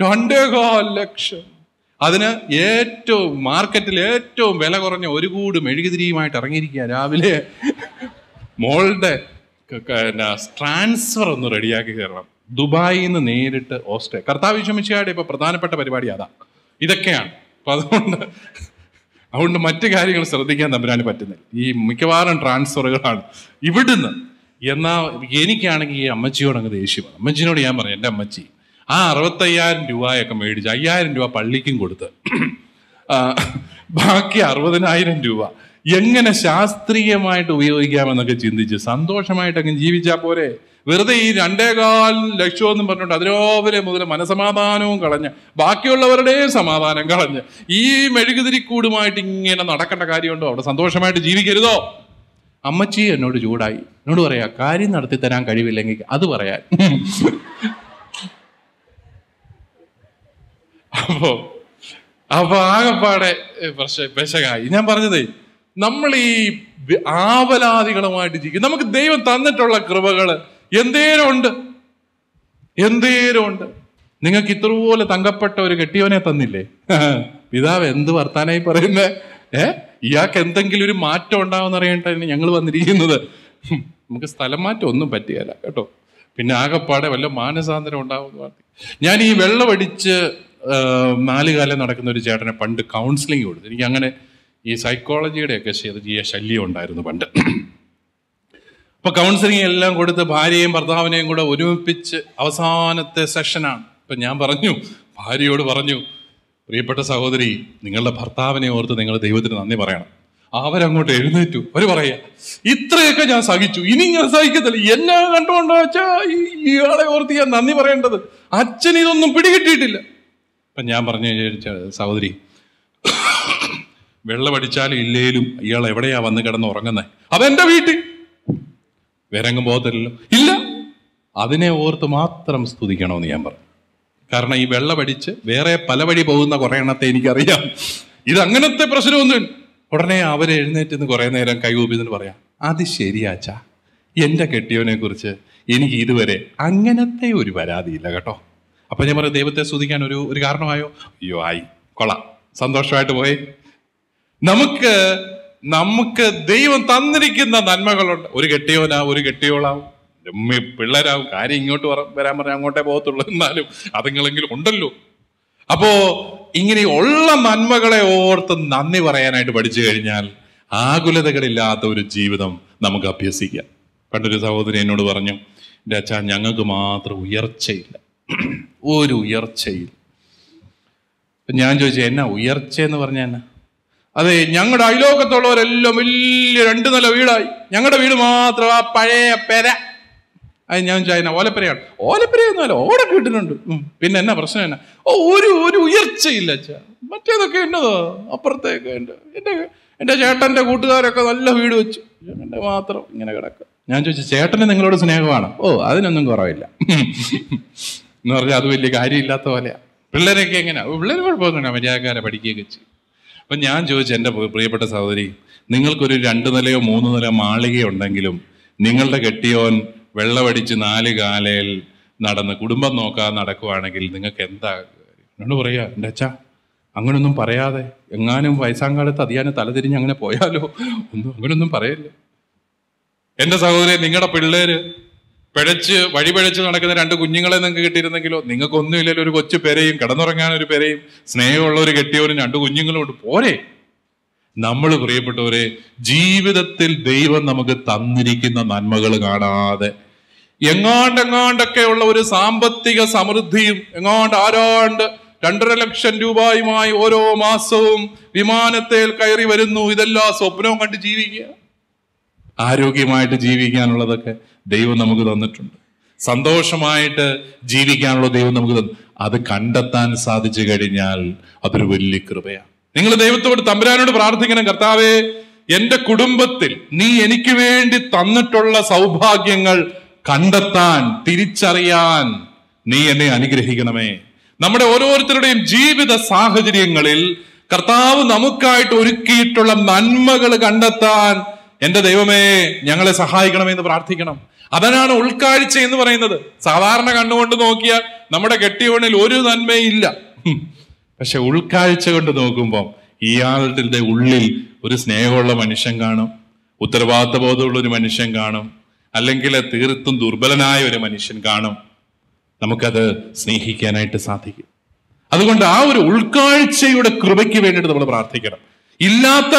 രണ്ടേകാൽ ലക്ഷം. അതിന് ഏറ്റവും മാർക്കറ്റിൽ ഏറ്റവും വില കുറഞ്ഞ ഒരു കൂട് മെഴുകുതിരിയുമായിട്ട് ഇറങ്ങിയിരിക്കുക രാവിലെ. മോളുടെ ട്രാൻസ്ഫർ ഒന്ന് റെഡിയാക്കി കയറണം. ദുബായിൽ നിന്ന് നേരിട്ട് ഓസ്ട്രേ കർത്താവ് വിഷമിച്ചയുടെ ഇപ്പൊ പ്രധാനപ്പെട്ട പരിപാടി അതാ. ഇതൊക്കെയാണ്. അപ്പൊ അതുകൊണ്ട് അതുകൊണ്ട് മറ്റു കാര്യങ്ങൾ ശ്രദ്ധിക്കാൻ തമ്പുരാന് പറ്റുന്നില്ല. ഈ മിക്കവാറും ട്രാൻസ്ഫറുകളാണ് ഇവിടുന്ന് എന്നാ എനിക്കാണെങ്കിൽ ഈ അമ്മച്ചിയോട് അങ്ങ് ദേഷ്യമാണ്. അമ്മച്ചിനോട് ഞാൻ പറയാം എന്റെ അമ്മച്ചി ആ അറുപത്തയ്യായിരം രൂപയൊക്കെ മേടിച്ച് അയ്യായിരം രൂപ പള്ളിക്കും കൊടുത്ത് ബാക്കി അറുപതിനായിരം രൂപ എങ്ങനെ ശാസ്ത്രീയമായിട്ട് ഉപയോഗിക്കാമെന്നൊക്കെ ചിന്തിച്ച് സന്തോഷമായിട്ട് അങ്ങ് ജീവിച്ചാൽ പോരെ. വെറുതെ ഈ രണ്ടേകാൽ ലക്ഷ്യമെന്നും പറഞ്ഞിട്ട് അതിരാവിലെ മുതൽ മനസമാധാനവും കളഞ്ഞ് ബാക്കിയുള്ളവരുടെയും സമാധാനം കളഞ്ഞ് ഈ മെഴുകുതിരിക്കൂടുമായിട്ട് ഇങ്ങനെ നടക്കേണ്ട കാര്യമുണ്ടോ? അവിടെ സന്തോഷമായിട്ട് ജീവിക്കരുതോ? അമ്മച്ചി എന്നോട് ചൂടായി. എന്നോട് പറയാ കാര്യം നടത്തി തരാൻ കഴിവില്ലെങ്കിൽ അത് പറയാൻ. അപ്പോ അപ്പൊ ആകെപ്പാടെ പ്രശ്ന പെശകായി. ഞാൻ പറഞ്ഞതേ നമ്മൾ ഈ ആവലാദികളുമായിട്ട് ജീവിക്കും. നമുക്ക് ദൈവം തന്നിട്ടുള്ള കൃപകൾ എന്തേലും ഉണ്ട് എന്തേലും ഉണ്ട് നിങ്ങൾക്ക് ഇത്രപോലെ തങ്കപ്പെട്ട ഒരു കെട്ടിയവനെ തന്നില്ലേ? പിതാവ് എന്ത് വർത്താനായി പറയുന്നേ? ഏ? ഇയാൾക്ക് എന്തെങ്കിലും ഒരു മാറ്റം ഉണ്ടാവുമെന്ന് അറിയാനായിട്ടാണ് ഞങ്ങൾ വന്നിരിക്കുന്നത്. നമുക്ക് സ്ഥലം മാറ്റം ഒന്നും പറ്റിയല്ല കേട്ടോ. പിന്നെ ആകെപ്പാടെ വല്ല മാനസാന്തരം പറഞ്ഞു. ഞാൻ ഈ വെള്ളമടിച്ച് നാലുകാലം നാല് കാലം നടക്കുന്ന ഒരു ചേട്ടനെ പണ്ട് കൗൺസിലിംഗ് കൊടുത്തു. എനിക്ക് അങ്ങനെ ഈ സൈക്കോളജിയുടെ ഒക്കെ ചെറിയ ശല്യം ഉണ്ടായിരുന്നു പണ്ട്. അപ്പൊ കൗൺസിലിംഗ് എല്ലാം കൊടുത്ത് ഭാര്യയും ഭർത്താവിനെയും കൂടെ ഒരുമിപ്പിച്ച് അവസാനത്തെ സെഷനാണ് ഇപ്പൊ ഞാൻ പറഞ്ഞു ഭാര്യയോട് പറഞ്ഞു പ്രിയപ്പെട്ട സഹോദരി നിങ്ങളുടെ ഭർത്താവിനെ ഓർത്ത് നിങ്ങൾ ദൈവത്തിന് നന്ദി പറയണം. അവരങ്ങോട്ട് എഴുന്നേറ്റു. അവർ പറയാ ഇത്രയൊക്കെ ഞാൻ സഹിച്ചു. ഇനി ഞാൻ സഹിക്കത്തില്ല. എന്നെ കണ്ടുകൊണ്ടോ അച്ഛാ ഇയാളെ ഓർത്ത് ഞാൻ നന്ദി പറയേണ്ടത്. അച്ഛൻ ഇതൊന്നും പിടികിട്ടിയിട്ടില്ല. അപ്പൊ ഞാൻ പറഞ്ഞു "ചേ- സഹോദരി വെള്ളമടിച്ചാലും ഇല്ലേലും ഇയാൾ എവിടെയാ വന്ന് കിടന്ന് ഉറങ്ങുന്നത് അതെന്റെ വീട്ടിൽ. വിരങ്ങും പോകത്തില്ലല്ലോ. ഇല്ല. അതിനെ ഓർത്ത് മാത്രം സ്തുതിക്കണമെന്ന് ഞാൻ പറഞ്ഞു. കാരണം ഈ വെള്ളമടിച്ച് വേറെ പല വഴി പോകുന്ന കുറെ എണ്ണത്തെ എനിക്കറിയാം. ഇത് അങ്ങനത്തെ പ്രശ്നമൊന്നും ഉടനെ അവരെ എഴുന്നേറ്റ് നിന്ന് കുറെ നേരം കൈകൂപ്പിന്ന് പറയാം അത് ശരിയാച്ചാ എന്റെ കെട്ടിയവനെ കുറിച്ച് എനിക്ക് ഇതുവരെ അങ്ങനത്തെ ഒരു പരാതിയില്ല കേട്ടോ. അപ്പൊ ഞാൻ പറയാം ദൈവത്തെ സ്തുതിക്കാൻ ഒരു ഒരു കാരണമായോ? അയ്യോ ആയി. കൊള്ളാം. സന്തോഷമായിട്ട് പോയി. നമുക്ക് നമുക്ക് ദൈവം തന്നിരിക്കുന്ന നന്മകളുണ്ട്. ഒരു കെട്ടിയോനാവും ഒരു കെട്ടിയോളാവും. ഉമ്മി പിള്ളേരാവും. കാര്യം ഇങ്ങോട്ട് വരാൻ പറഞ്ഞാൽ അങ്ങോട്ടേ പോകത്തുള്ളൂ. എന്നാലും അതുങ്ങളെങ്കിലും ഉണ്ടല്ലോ. അപ്പോ ഇങ്ങനെ ഉള്ള നന്മകളെ ഓർത്ത് നന്ദി പറയാനായിട്ട് പഠിച്ചു കഴിഞ്ഞാൽ ആകുലതകളില്ലാത്ത ഒരു ജീവിതം നമുക്ക് അഭ്യസിക്കാം. പണ്ടൊരു സഹോദരി എന്നോട് പറഞ്ഞു എന്റെ അച്ഛാ ഞങ്ങൾക്ക് മാത്രം ഉയർച്ചയില്ല. ഒരു ഉയർച്ചയില്ല. ഞാൻ ചോദിച്ചു എന്നാ ഉയർച്ച എന്ന് പറഞ്ഞ എന്നാ? അതെ ഞങ്ങളുടെ അയലോകത്തുള്ളവരെല്ലാം വലിയ രണ്ട് നില വീടായി. ഞങ്ങളുടെ വീട് മാത്രം ആ പഴയ പെര. അത് ഞാൻ ചായന ഓലപ്പരയാണ്. ഓലപ്പരയൊന്നുമല്ല ഓടൊക്കെ ഇട്ടിട്ടുണ്ട് ഉം. പിന്നെ എന്നാ പ്രശ്നം എന്നാ? ഓ ഒരു ഒരു ഉയർച്ചയില്ല അച്ഛാ. മറ്റേതൊക്കെ എന്നതോ? അപ്പുറത്തേക്ക് എന്റെ എന്റെ എന്റെ ചേട്ടന്റെ കൂട്ടുകാരൊക്കെ നല്ല വീട് വെച്ചു. എന്റെ മാത്രം ഇങ്ങനെ കിടക്കുക. ഞാൻ ചോദിച്ചു ചേട്ടന് നിങ്ങളോട് സ്നേഹമാണ്? ഓ അതിനൊന്നും കുറവില്ല. എന്ന് പറഞ്ഞാൽ അത് വലിയ കാര്യമില്ലാത്ത പോലെയാ. പിള്ളേരൊക്കെ എങ്ങനെയാ പിള്ളേർ കുഴപ്പമൊന്നുമില്ല മര്യാദക്കാരെ പഠിക്കുകയൊക്കെ ചെയ്യും. അപ്പം ഞാൻ ചോദിച്ചു എന്റെ പ്രിയപ്പെട്ട സഹോദരി നിങ്ങൾക്കൊരു രണ്ട് നിലയോ മൂന്ന് നിലയോ മാളികയുണ്ടെങ്കിലും നിങ്ങളുടെ കെട്ടിയോൻ വെള്ളമടിച്ച് നാല് കാലയിൽ നടന്ന് കുടുംബം നോക്കാൻ നടക്കുവാണെങ്കിൽ നിങ്ങൾക്ക് എന്താ? എന്നോട് പറയാ എന്റെ അച്ഛാ അങ്ങനൊന്നും പറയാതെ. എങ്ങാനും വയസ്സാങ്കാലത്ത് അതിയാനും തലതിരിഞ്ഞ് അങ്ങനെ പോയാലോ? ഒന്നും അങ്ങനൊന്നും പറയല്ലേ. എന്റെ സഹോദരി നിങ്ങളുടെ പിള്ളേര് പിഴച്ച് വഴി പിഴച്ച് നടക്കുന്ന രണ്ട് കുഞ്ഞുങ്ങളെ നിങ്ങൾക്ക് കിട്ടിയിരുന്നെങ്കിലോ? നിങ്ങൾക്കൊന്നുമില്ലല്ലോ ഒരു കൊച്ചു പെരയും കിടന്നുറങ്ങാൻ ഒരു പെരയും സ്നേഹമുള്ള ഒരു കെട്ടിയവരും രണ്ട് കുഞ്ഞുങ്ങളും ഉണ്ട്. പോരെ. നമ്മൾ പ്രിയപ്പെട്ടവരെ ജീവിതത്തിൽ ദൈവം നമുക്ക് തന്നിരിക്കുന്ന നന്മകൾ കാണാതെ എങ്ങാണ്ടെങ്ങാണ്ടൊക്കെ ഉള്ള ഒരു സാമ്പത്തിക സമൃദ്ധിയും എങ്ങാണ്ട് ആരാണ്ട് രണ്ടര ലക്ഷം രൂപയുമായി ഓരോ മാസവും വിമാനത്തിൽ കയറി വരുന്നു. ഇതെല്ലാം സ്വപ്നവും കണ്ട് ജീവിക്കുക. ആരോഗ്യമായിട്ട് ജീവിക്കാനുള്ളതൊക്കെ ദൈവം നമുക്ക് തന്നിട്ടുണ്ട്. സന്തോഷമായിട്ട് ജീവിക്കാനുള്ള ദൈവം നമുക്ക് തന്നു. അത് കണ്ടെത്താൻ സാധിച്ചു കഴിഞ്ഞാൽ അതൊരു വലിയ കൃപയാണ്. നിങ്ങൾ ദൈവത്തോട് തമ്പുരാനോട് പ്രാർത്ഥിക്കണം. കർത്താവേ എന്റെ കുടുംബത്തിൽ നീ എനിക്ക് വേണ്ടി തന്നിട്ടുള്ള സൗഭാഗ്യങ്ങൾ കണ്ടെത്താൻ തിരിച്ചറിയാൻ നീ എന്നെ അനുഗ്രഹിക്കണമേ. നമ്മുടെ ഓരോരുത്തരുടെയും ജീവിത സാഹചര്യങ്ങളിൽ കർത്താവ് നമുക്കായിട്ട് ഒരുക്കിയിട്ടുള്ള നന്മകൾ കണ്ടെത്താൻ എന്റെ ദൈവമേ ഞങ്ങളെ സഹായിക്കണമെന്ന് പ്രാർത്ഥിക്കണം. അതിനാണ് ഉൾക്കാഴ്ച എന്ന് പറയുന്നത്. സാധാരണ കണ്ണുകൊണ്ട് നോക്കിയാൽ നമ്മുടെ കെട്ടിയോണിൽ ഒരു നന്മയില്ല. പക്ഷെ ഉൾക്കാഴ്ച കൊണ്ട് നോക്കുമ്പോൾ ഇയാളുടെ ഉള്ളിൽ ഒരു സ്നേഹമുള്ള മനുഷ്യൻ കാണും. ഉത്തരവാദിത്ത ബോധമുള്ള ഒരു മനുഷ്യൻ കാണും. അല്ലെങ്കിൽ തീർത്തും ദുർബലനായ ഒരു മനുഷ്യൻ കാണും. നമുക്കത് സ്നേഹിക്കാനായിട്ട് സാധിക്കും. അതുകൊണ്ട് ആ ഒരു ഉൾക്കാഴ്ചയുടെ കൃപയ്ക്ക് വേണ്ടിയിട്ട് നമ്മൾ പ്രാർത്ഥിക്കണം. ഇല്ലാത്ത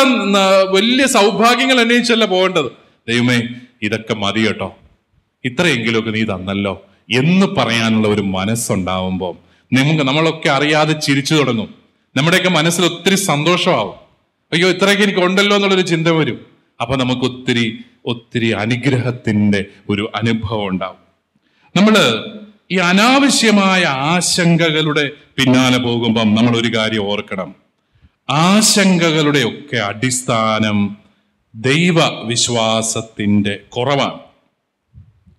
വലിയ സൗഭാഗ്യങ്ങൾ അന്വേഷിച്ചല്ല പോകേണ്ടത്. ദൈവമേ ഇതൊക്കെ മതി കേട്ടോ. ഇത്രയെങ്കിലുമൊക്കെ നീ തന്നല്ലോ എന്ന് പറയാനുള്ള ഒരു മനസ്സുണ്ടാവുമ്പോൾ നമുക്ക് നമ്മളൊക്കെ അറിയാതെ ചിരിച്ചു തുടങ്ങും. നമ്മുടെയൊക്കെ മനസ്സിൽ ഒത്തിരി സന്തോഷമാവും. അയ്യോ ഇത്രയൊക്കെ എനിക്ക് ഉണ്ടല്ലോ എന്നുള്ളൊരു ചിന്ത വരും. അപ്പൊ നമുക്ക് ഒത്തിരി ഒത്തിരി അനുഗ്രഹത്തിന്റെ ഒരു അനുഭവം ഉണ്ടാവും. നമ്മൾ ഈ അനാവശ്യമായ ആശങ്കകളുടെ പിന്നാലെ പോകുമ്പം നമ്മൾ ഒരു കാര്യം ഓർക്കണം. ആശങ്കകളുടെ ഒക്കെ അടിസ്ഥാനം ദൈവ വിശ്വാസത്തിന്റെ കുറവാണ്.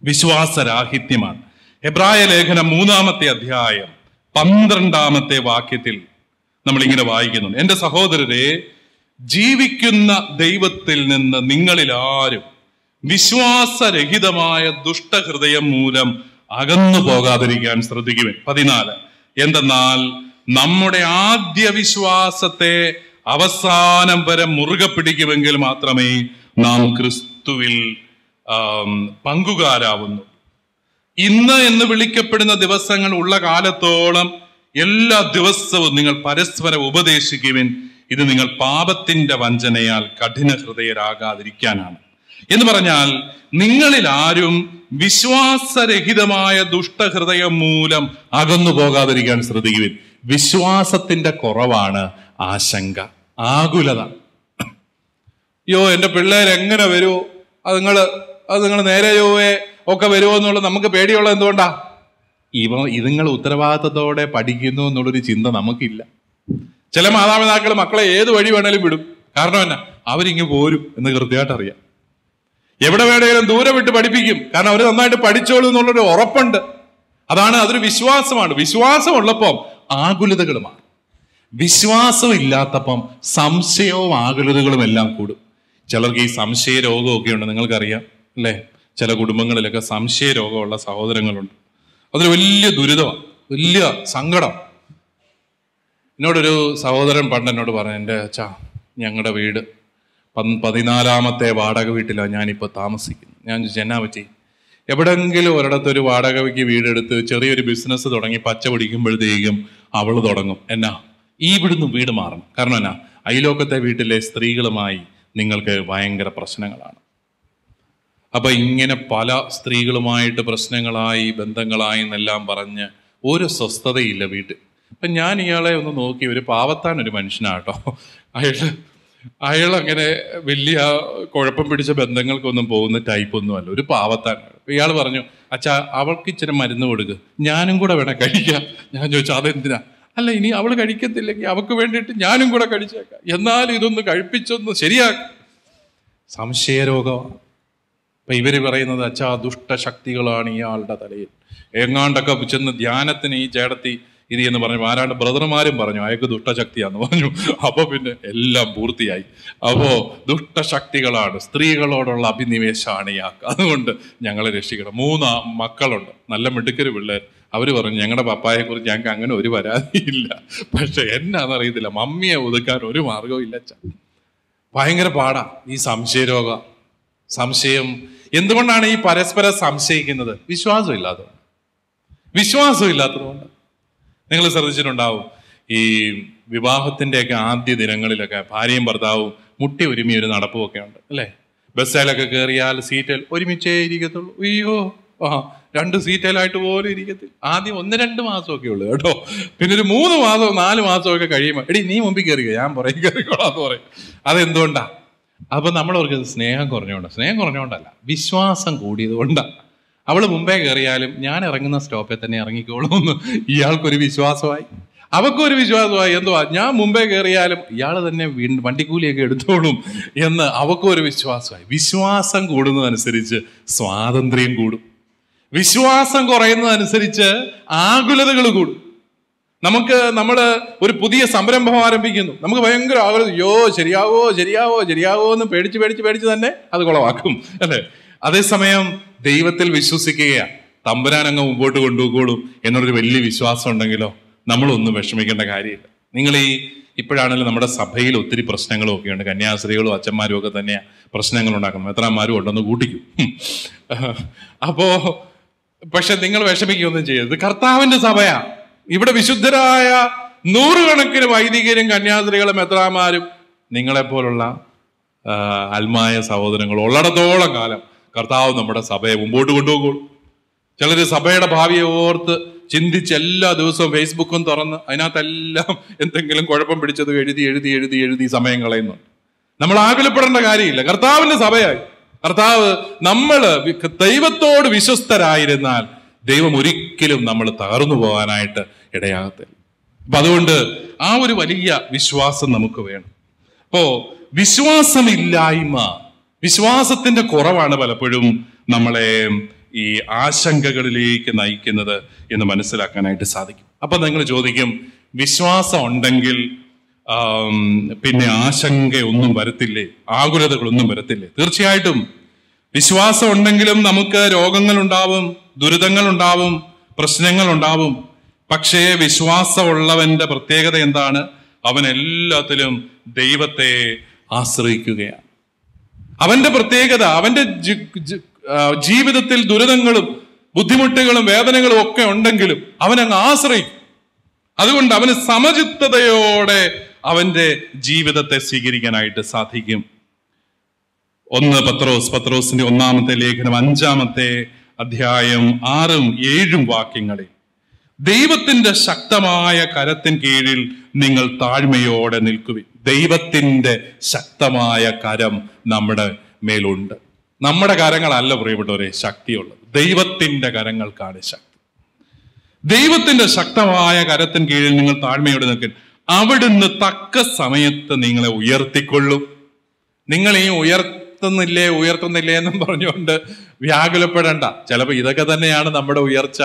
വിശ്വാസരാഹിത്യമാണ്. എബ്രായ ലേഖനം മൂന്നാമത്തെ അധ്യായം പന്ത്രണ്ടാമത്തെ വാക്യത്തിൽ നമ്മൾ ഇങ്ങനെ വായിക്കുന്നുണ്ട്. എന്റെ സഹോദരരെ ജീവിക്കുന്ന ദൈവത്തിൽ നിന്ന് നിങ്ങളിൽ ആരും വിശ്വാസരഹിതമായ ദുഷ്ടഹൃദയം മൂലം അകന്നു പോകാതിരിക്കാൻ ശ്രദ്ധിക്കുവേ പതിനാല്. എന്തെന്നാൽ നമ്മുടെ ആദ്യ വിശ്വാസത്തെ അവസാനം വരെ മുറുകെ പിടിക്കുമെങ്കിൽ മാത്രമേ നാം ക്രിസ്തുവിൽ പങ്കുകാരാവുന്നു. ഇന്ന് എന്ന് വിളിക്കപ്പെടുന്ന ദിവസങ്ങൾ ഉള്ള കാലത്തോളം എല്ലാ ദിവസവും നിങ്ങൾ പരസ്പരം ഉപദേശിക്കുവിൻ. ഇത് നിങ്ങൾ പാപത്തിന്റെ വഞ്ചനയാൽ കഠിന ഹൃദയരാകാതിരിക്കാനാണ് എന്ന് പറഞ്ഞാൽ നിങ്ങളിൽ ആരും വിശ്വാസരഹിതമായ ദുഷ്ടഹൃദയം മൂലം അകന്നു പോകാതിരിക്കാൻ ശ്രദ്ധിക്കുവിൻ. വിശ്വാസത്തിന്റെ കുറവാണ് ആശങ്ക ആകുലത. അയ്യോ എന്റെ പിള്ളേർ എങ്ങനെ വരുമോ അത് നിങ്ങൾ അത് നിങ്ങൾ നേരെ യോവേ ഒക്കെ വരുമോ എന്നുള്ളത് നമുക്ക് പേടിയുള്ള എന്തുകൊണ്ടാ? ഇവ ഇതുങ്ങൾ ഉത്തരവാദിത്തത്തോടെ പഠിക്കുന്നു എന്നുള്ളൊരു ചിന്ത നമുക്കില്ല. ചില മാതാപിതാക്കൾ മക്കളെ ഏത് വഴി വേണേലും വിടും. കാരണം എന്നാ? അവരിങ്ങ് പോരും എന്ന് കൃത്യമായിട്ട് അറിയാം എവിടെ വേണമെങ്കിലും ദൂരെ വിട്ട് പഠിപ്പിക്കും. കാരണം അവർ നന്നായിട്ട് പഠിച്ചോളൂ എന്നുള്ളൊരു ഉറപ്പുണ്ട്. അതാണ് അതൊരു വിശ്വാസമാണ്. വിശ്വാസം ഉള്ളപ്പം ആകുലതകളുമാണ്. വിശ്വാസം ഇല്ലാത്തപ്പം സംശയവും ആകുലതകളും എല്ലാം കൂടും. ചിലർക്ക് ഈ സംശയ രോഗമൊക്കെ ഉണ്ട്. നിങ്ങൾക്കറിയാം അല്ലേ? ചില കുടുംബങ്ങളിലൊക്കെ സംശയ രോഗമുള്ള സഹോദരങ്ങളുണ്ട്. അതൊരു വലിയ ദുരിതമാണ്. വലിയ സങ്കടം. എന്നോടൊരു സഹോദരൻ പണ്ട് എന്നോട് പറഞ്ഞു എന്റെ അച്ഛാ ഞങ്ങളുടെ വീട് പതിനാലാമത്തെ വാടക വീട്ടിലാണ് ഞാനിപ്പോൾ താമസിക്കുന്നത്. ഞാൻ എന്നാ പറ്റി? എവിടെങ്കിലും ഒരിടത്ത് ഒരു വാടകയ്ക്ക് വീടെടുത്ത് ചെറിയൊരു ബിസിനസ് തുടങ്ങി പച്ച പിടിക്കുമ്പോഴത്തേക്കും അവൾ തുടങ്ങും. എന്നാ? ഈ ഇവിടുന്ന് വീട് മാറണം. കാരണം എന്നാ? അയലോക്കത്തെ വീട്ടിലെ സ്ത്രീകളുമായി നിങ്ങൾക്ക് ഭയങ്കര പ്രശ്നങ്ങളാണ്. അപ്പം ഇങ്ങനെ പല സ്ത്രീകളുമായിട്ട് പ്രശ്നങ്ങളായി ബന്ധങ്ങളായി എന്നെല്ലാം പറഞ്ഞ് ഒരു സ്വസ്ഥതയില്ല വീട്ടിൽ. അപ്പം ഞാൻ ഇയാളെ ഒന്ന് നോക്കി ഒരു പാവത്താൻ ഒരു മനുഷ്യനാട്ടോ അയാൾ അയാൾ അങ്ങനെ വലിയ കുഴപ്പം പിടിച്ച ബന്ധങ്ങൾക്കൊന്നും പോകുന്ന ടൈപ്പ് ഒന്നുമല്ല ഒരു പാവത്താണ് ഇയാൾ പറഞ്ഞു അച്ഛാ അവൾക്ക് ഇച്ചിരി മരുന്ന് കൊടുക്ക്. ഞാനും കൂടെ വേണം കഴിക്കാം. ഞാൻ ചോദിച്ചു അതെന്തിനാ? അല്ല ഇനി അവൾ കഴിക്കത്തില്ലെങ്കിൽ അവൾക്ക് വേണ്ടിയിട്ട് ഞാനും കൂടെ കഴിച്ചേക്കാം. എന്നാലും ഇതൊന്ന് കഴിപ്പിച്ചൊന്ന് ശരിയാക്കാം. സംശയരോഗമാണ് അപ്പൊ ഇവർ പറയുന്നത് അച്ഛാ ദുഷ്ടശക്തികളാണ് ഇയാളുടെ തലയിൽ. എങ്ങാണ്ടൊക്കെ ചെന്ന് ധ്യാനത്തിന് ഈ ചേടത്തി ഇത് എന്ന് പറഞ്ഞു ആരാണ്ട് ബ്രദർമാരും പറഞ്ഞു അയാൾക്ക് ദുഷ്ടശക്തിയാന്ന് പറഞ്ഞു. അപ്പൊ പിന്നെ എല്ലാം പൂർത്തിയായി. അപ്പോ ദുഷ്ടശക്തികളാണ് സ്ത്രീകളോടുള്ള അഭിനിവേശമാണ് ഇയാൾക്ക് അതുകൊണ്ട് ഞങ്ങളെ രക്ഷിക്കണം. മൂന്ന് മക്കളുണ്ട്. നല്ല മിടുക്കര് പിള്ളേർ അവർ പറഞ്ഞു ഞങ്ങളുടെ പപ്പായെ കുറിച്ച് ഞങ്ങൾക്ക് അങ്ങനെ ഒരു പരാതിയില്ല പക്ഷെ എന്നാന്നറിയത്തില്ല മമ്മിയെ ഒതുക്കാൻ ഒരു മാർഗവും ഇല്ല ഭയങ്കര പാടാ ഈ സംശയരോഗ സംശയം. എന്തുകൊണ്ടാണ് ഈ പരസ്പരം സംശയിക്കുന്നത്? വിശ്വാസം ഇല്ലാത്തതുകൊണ്ട് വിശ്വാസം ഇല്ലാത്തതുകൊണ്ട് നിങ്ങൾ ശ്രദ്ധിച്ചിട്ടുണ്ടാവും. ഈ വിവാഹത്തിന്റെയൊക്കെ ആദ്യ ദിനങ്ങളിലൊക്കെ ഭാര്യയും ഭർത്താവും മുട്ടി ഒരുമി ഒരു നടപ്പും ഒക്കെ ഉണ്ട് അല്ലേ? ബസ്സിലൊക്കെ കയറിയാൽ സീറ്റിൽ ഒരുമിച്ചേ ഇരിക്കത്തുള്ളൂ. അയ്യോ ആ രണ്ട് സീറ്റിലായിട്ട് പോലും ഇരിക്കത്തില്ല. ആദ്യം ഒന്ന് രണ്ട് മാസമൊക്കെ ഉള്ളു കേട്ടോ. പിന്നെ ഒരു മൂന്ന് മാസം നാല് മാസമൊക്കെ കഴിയുമ്പോൾ എടി നീ മുമ്പിൽ കയറിയോ ഞാൻ പുറകെ കയറിക്കോളാം എന്ന് പറയും. അതെന്തുകൊണ്ടാ? അപ്പൊ നമ്മളവർക്ക് സ്നേഹം കുറഞ്ഞുകൊണ്ട്. സ്നേഹം കുറഞ്ഞുകൊണ്ടല്ല വിശ്വാസം കൂടിയത് കൊണ്ടാണ് അവൾ മുമ്പേ കയറിയാലും ഞാൻ ഇറങ്ങുന്ന സ്റ്റോപ്പിൽ തന്നെ ഇറങ്ങിക്കോളൂ എന്ന് ഇയാൾക്കൊരു വിശ്വാസമായി. അവക്കൊരു വിശ്വാസമായി. എന്തുവാ? ഞാൻ മുമ്പേ കയറിയാലും ഇയാൾ തന്നെ വീണ്ടും വണ്ടിക്കൂലിയൊക്കെ എടുത്തോളും എന്ന് അവക്കൊരു വിശ്വാസമായി. വിശ്വാസം കൂടുന്നതനുസരിച്ച് സ്വാതന്ത്ര്യം കൂടും. വിശ്വാസം കുറയുന്നതനുസരിച്ച് ആകുലതകൾ കൂടും. നമുക്ക് നമ്മൾ ഒരു പുതിയ സംരംഭം ആരംഭിക്കുന്നു. നമുക്ക് ഭയങ്കര ആകുലത യോ ശരിയാവോ ശരിയാവോ ശരിയാവോ എന്ന് പേടിച്ച് പേടിച്ച് പേടിച്ച് തന്നെ അത് കുളവാക്കും അല്ലേ? അതേസമയം ദൈവത്തിൽ വിശ്വസിക്കുകയാണ്. തമ്പുരാൻ അങ്ങ് മുമ്പോട്ട് കൊണ്ടുപോയിക്കോളും എന്നൊരു വലിയ വിശ്വാസം ഉണ്ടെങ്കിലോ നമ്മളൊന്നും വിഷമിക്കേണ്ട കാര്യമില്ല. നിങ്ങൾ ഈ ഇപ്പോഴാണെങ്കിലും നമ്മുടെ സഭയിൽ ഒത്തിരി പ്രശ്നങ്ങളും ഒക്കെ ഉണ്ട് കന്യാസ്ത്രീകളും അച്ഛന്മാരും ഒക്കെ തന്നെയാണ് പ്രശ്നങ്ങൾ ഉണ്ടാക്കുന്നത് എത്രമാരും ഉണ്ടെന്ന് കൂട്ടിക്കും. അപ്പോ പക്ഷെ നിങ്ങൾ വിഷമിക്കുകയൊന്നും ചെയ്യരുത്. കർത്താവിന്റെ സഭയാ. ഇവിടെ വിശുദ്ധരായ നൂറുകണക്കിന് വൈദികരും കന്യാസ്ത്രീകളും എത്രാമാരും നിങ്ങളെപ്പോലുള്ള പോലുള്ള അൽമായ സഹോദരങ്ങൾ ഉള്ളിടത്തോളം കാലം കർത്താവ് നമ്മുടെ സഭയെ മുമ്പോട്ട് കൊണ്ടുപോകുള്ളൂ ചിലർ സഭയുടെ ഭാവിയെ ഓർത്ത് ചിന്തിച്ച് എല്ലാ ദിവസവും ഫേസ്ബുക്കും തുറന്ന് അതിനകത്തെല്ലാം എന്തെങ്കിലും കുഴപ്പം പിടിച്ചത് എഴുതി എഴുതി എഴുതി എഴുതി സമയം കളയുന്നുണ്ട്. നമ്മൾ ആകുലപ്പെടേണ്ട കാര്യമില്ല. കർത്താവിന്റെ സഭയായി. കർത്താവ് നമ്മൾ ദൈവത്തോട് വിശ്വസ്തരായിരുന്നാൽ ദൈവം ഒരിക്കലും നമ്മൾ തകർന്നു പോകാനായിട്ട് ഇടയാകത്തില്ല. അപ്പൊ അതുകൊണ്ട് ആ ഒരു വലിയ വിശ്വാസം നമുക്ക് വേണം. അപ്പോ വിശ്വാസമില്ലായ്മ വിശ്വാസത്തിന്റെ കുറവാണ് പലപ്പോഴും നമ്മളെ ഈ ആശങ്കകളിലേക്ക് നയിക്കുന്നത് എന്ന് മനസ്സിലാക്കാനായിട്ട് സാധിക്കും. അപ്പൊ നിങ്ങൾ ചോദിക്കും വിശ്വാസം ഉണ്ടെങ്കിൽ പിന്നെ ആശങ്കയൊന്നും വരത്തില്ലേ? ആകുലതകളൊന്നും വരത്തില്ലേ? തീർച്ചയായിട്ടും. വിശ്വാസം ഉണ്ടെങ്കിലും നമുക്ക് രോഗങ്ങൾ ഉണ്ടാവും ദുരിതങ്ങൾ ഉണ്ടാവും പ്രശ്നങ്ങൾ ഉണ്ടാവും പക്ഷേ വിശ്വാസമുള്ളവന്റെ പ്രത്യേകത എന്താണ്? അവൻ എല്ലാത്തിലും ദൈവത്തെ ആശ്രയിക്കുകയാണ്. അവന്റെ പ്രത്യേകത അവന്റെ ജീവിതത്തിൽ ദുരിതങ്ങളും ബുദ്ധിമുട്ടുകളും വേദനകളും ഒക്കെ ഉണ്ടെങ്കിലും അവൻ അങ്ങ് ആശ്രയിക്കും. അതുകൊണ്ട് അവന് സമചിത്തതയോടെ അവന്റെ ജീവിതത്തെ സ്വീകരിക്കാനായിട്ട് സാധിക്കും. ഒന്ന് പത്രോസ് പത്രോസിന്റെ ഒന്നാമത്തെ ലേഖനം അഞ്ചാമത്തെ അധ്യായം ആറും ഏഴും വാക്യങ്ങളിൽ. ദൈവത്തിന്റെ ശക്തമായ കരത്തിൻ കീഴിൽ നിങ്ങൾ താഴ്മയോടെ നിൽക്കുവിൻ. ദൈവത്തിന്റെ ശക്തമായ കരം നമ്മുടെ മേലുണ്ട്. നമ്മുടെ കരങ്ങളല്ല പ്രിയപ്പെട്ടവരെ ശക്തിയുള്ളത്. ദൈവത്തിന്റെ കരങ്ങൾക്കാണ് ശക്തി. ദൈവത്തിന്റെ ശക്തമായ കരത്തിന് കീഴിൽ നിങ്ങൾ താഴ്മയോടെ നിൽക്കും അവിടുന്ന് തക്ക സമയത്ത് നിങ്ങളെ ഉയർത്തിക്കൊള്ളും. നിങ്ങൾ ഈ ഉയർത്തുന്നില്ലേ ഉയർത്തുന്നില്ലേ എന്നും പറഞ്ഞുകൊണ്ട് വ്യാകുലപ്പെടേണ്ട. ചിലപ്പോൾ ഇതൊക്കെ തന്നെയാണ് നമ്മുടെ ഉയർച്ച.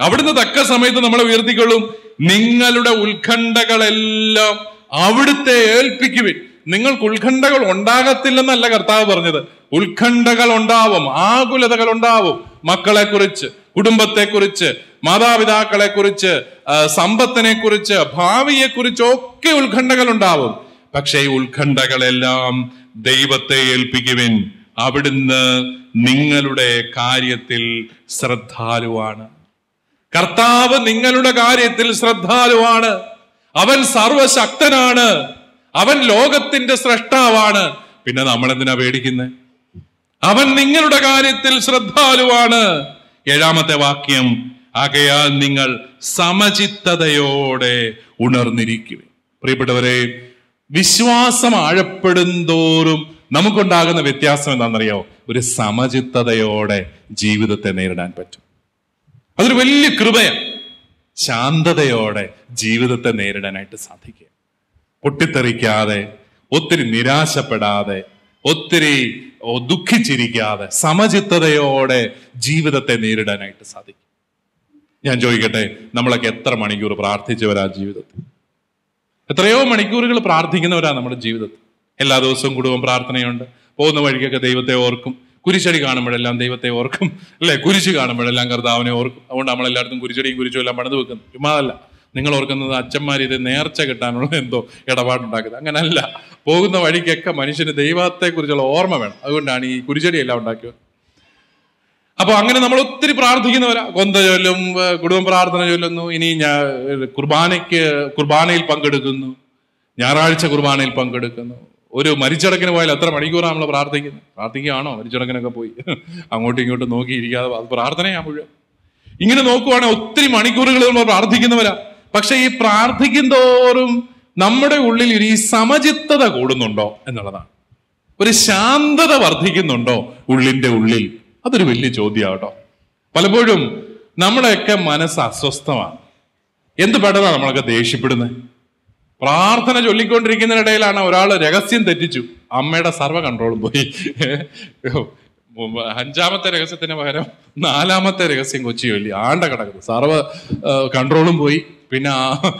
അവിടുന്ന് തക്ക സമയത്ത് നമ്മളെ ഉയർത്തിക്കൊള്ളും. നിങ്ങളുടെ ഉത്കണ്ഠകളെല്ലാം അവിടുത്തെ ഏൽപ്പിക്കുവിൻ. നിങ്ങൾക്ക് ഉത്കണ്ഠകൾ ഉണ്ടാകത്തില്ലെന്നല്ല കർത്താവ് പറഞ്ഞത്. ഉത്കണ്ഠകൾ ഉണ്ടാവും ആകുലതകൾ ഉണ്ടാവും മക്കളെ കുറിച്ച് കുടുംബത്തെ കുറിച്ച് മാതാപിതാക്കളെ കുറിച്ച് സമ്പത്തിനെ കുറിച്ച് ഭാവിയെ കുറിച്ച് ഒക്കെ ഉത്കണ്ഠകൾ ഉണ്ടാവും. പക്ഷേ ഈ ഉത്കണ്ഠകളെല്ലാം ദൈവത്തെ ഏൽപ്പിക്കുവിൻ. അവിടുന്ന് നിങ്ങളുടെ കാര്യത്തിൽ ശ്രദ്ധാലുവാണ്. കർത്താവ് നിങ്ങളുടെ കാര്യത്തിൽ ശ്രദ്ധാലുവാണ്. അവൻ സർവശക്തനാണ്. അവൻ ലോകത്തിന്റെ സ്രഷ്ടാവാണ്. പിന്നെ നമ്മൾ എന്തിനാ പേടിക്കുന്നത് അവൻ നിങ്ങളുടെ കാര്യത്തിൽ ശ്രദ്ധാലുവാണ്. ഏഴാമത്തെ വാക്യം ആകയാൽ നിങ്ങൾ സമചിത്തതയോടെ ഉണർന്നിരിക്കും പ്രിയപ്പെട്ടവരെ വിശ്വാസം ആഴപ്പെടുന്തോറും നമുക്കുണ്ടാകുന്ന വ്യത്യാസം എന്താണെന്നറിയോ ഒരു സമചിത്തതയോടെ ജീവിതത്തെ നേരിടാൻ പറ്റും. അതൊരു വലിയ കൃപയാണ്. ശാന്തതയോടെ ജീവിതത്തെ നേരിടാനായിട്ട് സാധിക്കുക. പൊട്ടിത്തെറിക്കാതെ ഒത്തിരി നിരാശപ്പെടാതെ ഒത്തിരി ദുഃഖിച്ചിരിക്കാതെ സമചിത്തതയോടെ ജീവിതത്തെ നേരിടാനായിട്ട് സാധിക്കും. ഞാൻ ചോദിക്കട്ടെ നമ്മളൊക്കെ എത്ര മണിക്കൂർ പ്രാർത്ഥിച്ചവരാ ജീവിതത്തിൽ? എത്രയോ മണിക്കൂറുകൾ പ്രാർത്ഥിക്കുന്നവരാ നമ്മുടെ ജീവിതത്തിൽ. എല്ലാ ദിവസവും കുടുംബം പ്രാർത്ഥനയുണ്ട്. പോകുന്ന വഴിക്കൊക്കെ ദൈവത്തെ ഓർക്കും. കുരിശടി കാണുമ്പോഴെല്ലാം ദൈവത്തെ ഓർക്കും. അല്ലെ? കുരിശ് കാണുമ്പോഴെല്ലാം കർത്താവിനെ ഓർക്കും. അതുകൊണ്ട് നമ്മളെല്ലായിടത്തും കുരിശടിയും കുരിശും എല്ലാം പണിത് വെക്കുന്നു. ചുമ്മാതല്ല. നിങ്ങൾ ഓർക്കുന്നത് അച്ഛന്മാർ ഇത് നേർച്ച കിട്ടാനുള്ള എന്തോ ഇടപാടുണ്ടാക്കുന്നത്. അങ്ങനല്ല. പോകുന്ന വഴിക്കൊക്കെ മനുഷ്യന് ദൈവത്തെ കുറിച്ചുള്ള ഓർമ്മ വേണം. അതുകൊണ്ടാണ് ഈ കുരിശടി എല്ലാം ഉണ്ടാക്കിയത്. അപ്പൊ അങ്ങനെ നമ്മൾ ഒത്തിരി പ്രാർത്ഥിക്കുന്നവരാ. കൊന്ത ചൊല്ലും കുടുംബ പ്രാർത്ഥന ചൊല്ലുന്നു. ഇനി ഞാൻ കുർബാനയ്ക്ക് കുർബാനയിൽ പങ്കെടുക്കുന്നു. ഞായറാഴ്ച കുർബാനയിൽ പങ്കെടുക്കുന്നു. ഒരു മരിച്ചടക്കിന് പോയാൽ എത്ര മണിക്കൂറാണ് നമ്മൾ പ്രാർത്ഥിക്കുന്നത് പ്രാർത്ഥിക്കുകയാണോ? മരിച്ചടക്കിനൊക്കെ പോയി. അങ്ങോട്ടും ഇങ്ങോട്ടും നോക്കിയിരിക്കാതെ അത് പ്രാർത്ഥനയാണ് മുഴുവൻ. ഇങ്ങനെ നോക്കുവാണെങ്കിൽ ഒത്തിരി മണിക്കൂറുകൾ നമ്മൾ പ്രാർത്ഥിക്കുന്നവരാ. പക്ഷെ ഈ പ്രാർത്ഥിക്കും തോറും നമ്മുടെ ഉള്ളിൽ ഒരു ഈ സമചിത്തത കൂടുന്നുണ്ടോ എന്നുള്ളതാണ്. ഒരു ശാന്തത വർദ്ധിക്കുന്നുണ്ടോ ഉള്ളിന്റെ ഉള്ളിൽ? അതൊരു വലിയ ചോദ്യമാട്ടോ പലപ്പോഴും നമ്മുടെയൊക്കെ മനസ്സ് അസ്വസ്ഥമാണ്. എന്ത് പെട്ടെന്നാണ് നമ്മളൊക്കെ ദേഷ്യപ്പെടുന്നത് പ്രാർത്ഥന ചൊല്ലിക്കൊണ്ടിരിക്കുന്നതിനിടയിലാണ് ഒരാൾ രഹസ്യം തെറ്റിച്ചു. അമ്മയുടെ സർവ കൺട്രോളും പോയി. അഞ്ചാമത്തെ രഹസ്യത്തിന് പകരം നാലാമത്തെ രഹസ്യം കൊച്ചി ചൊല്ലി. ആണ്ട കിടക്കുന്നു. സർവ കൺട്രോളും പോയി. പിന്നെ ആ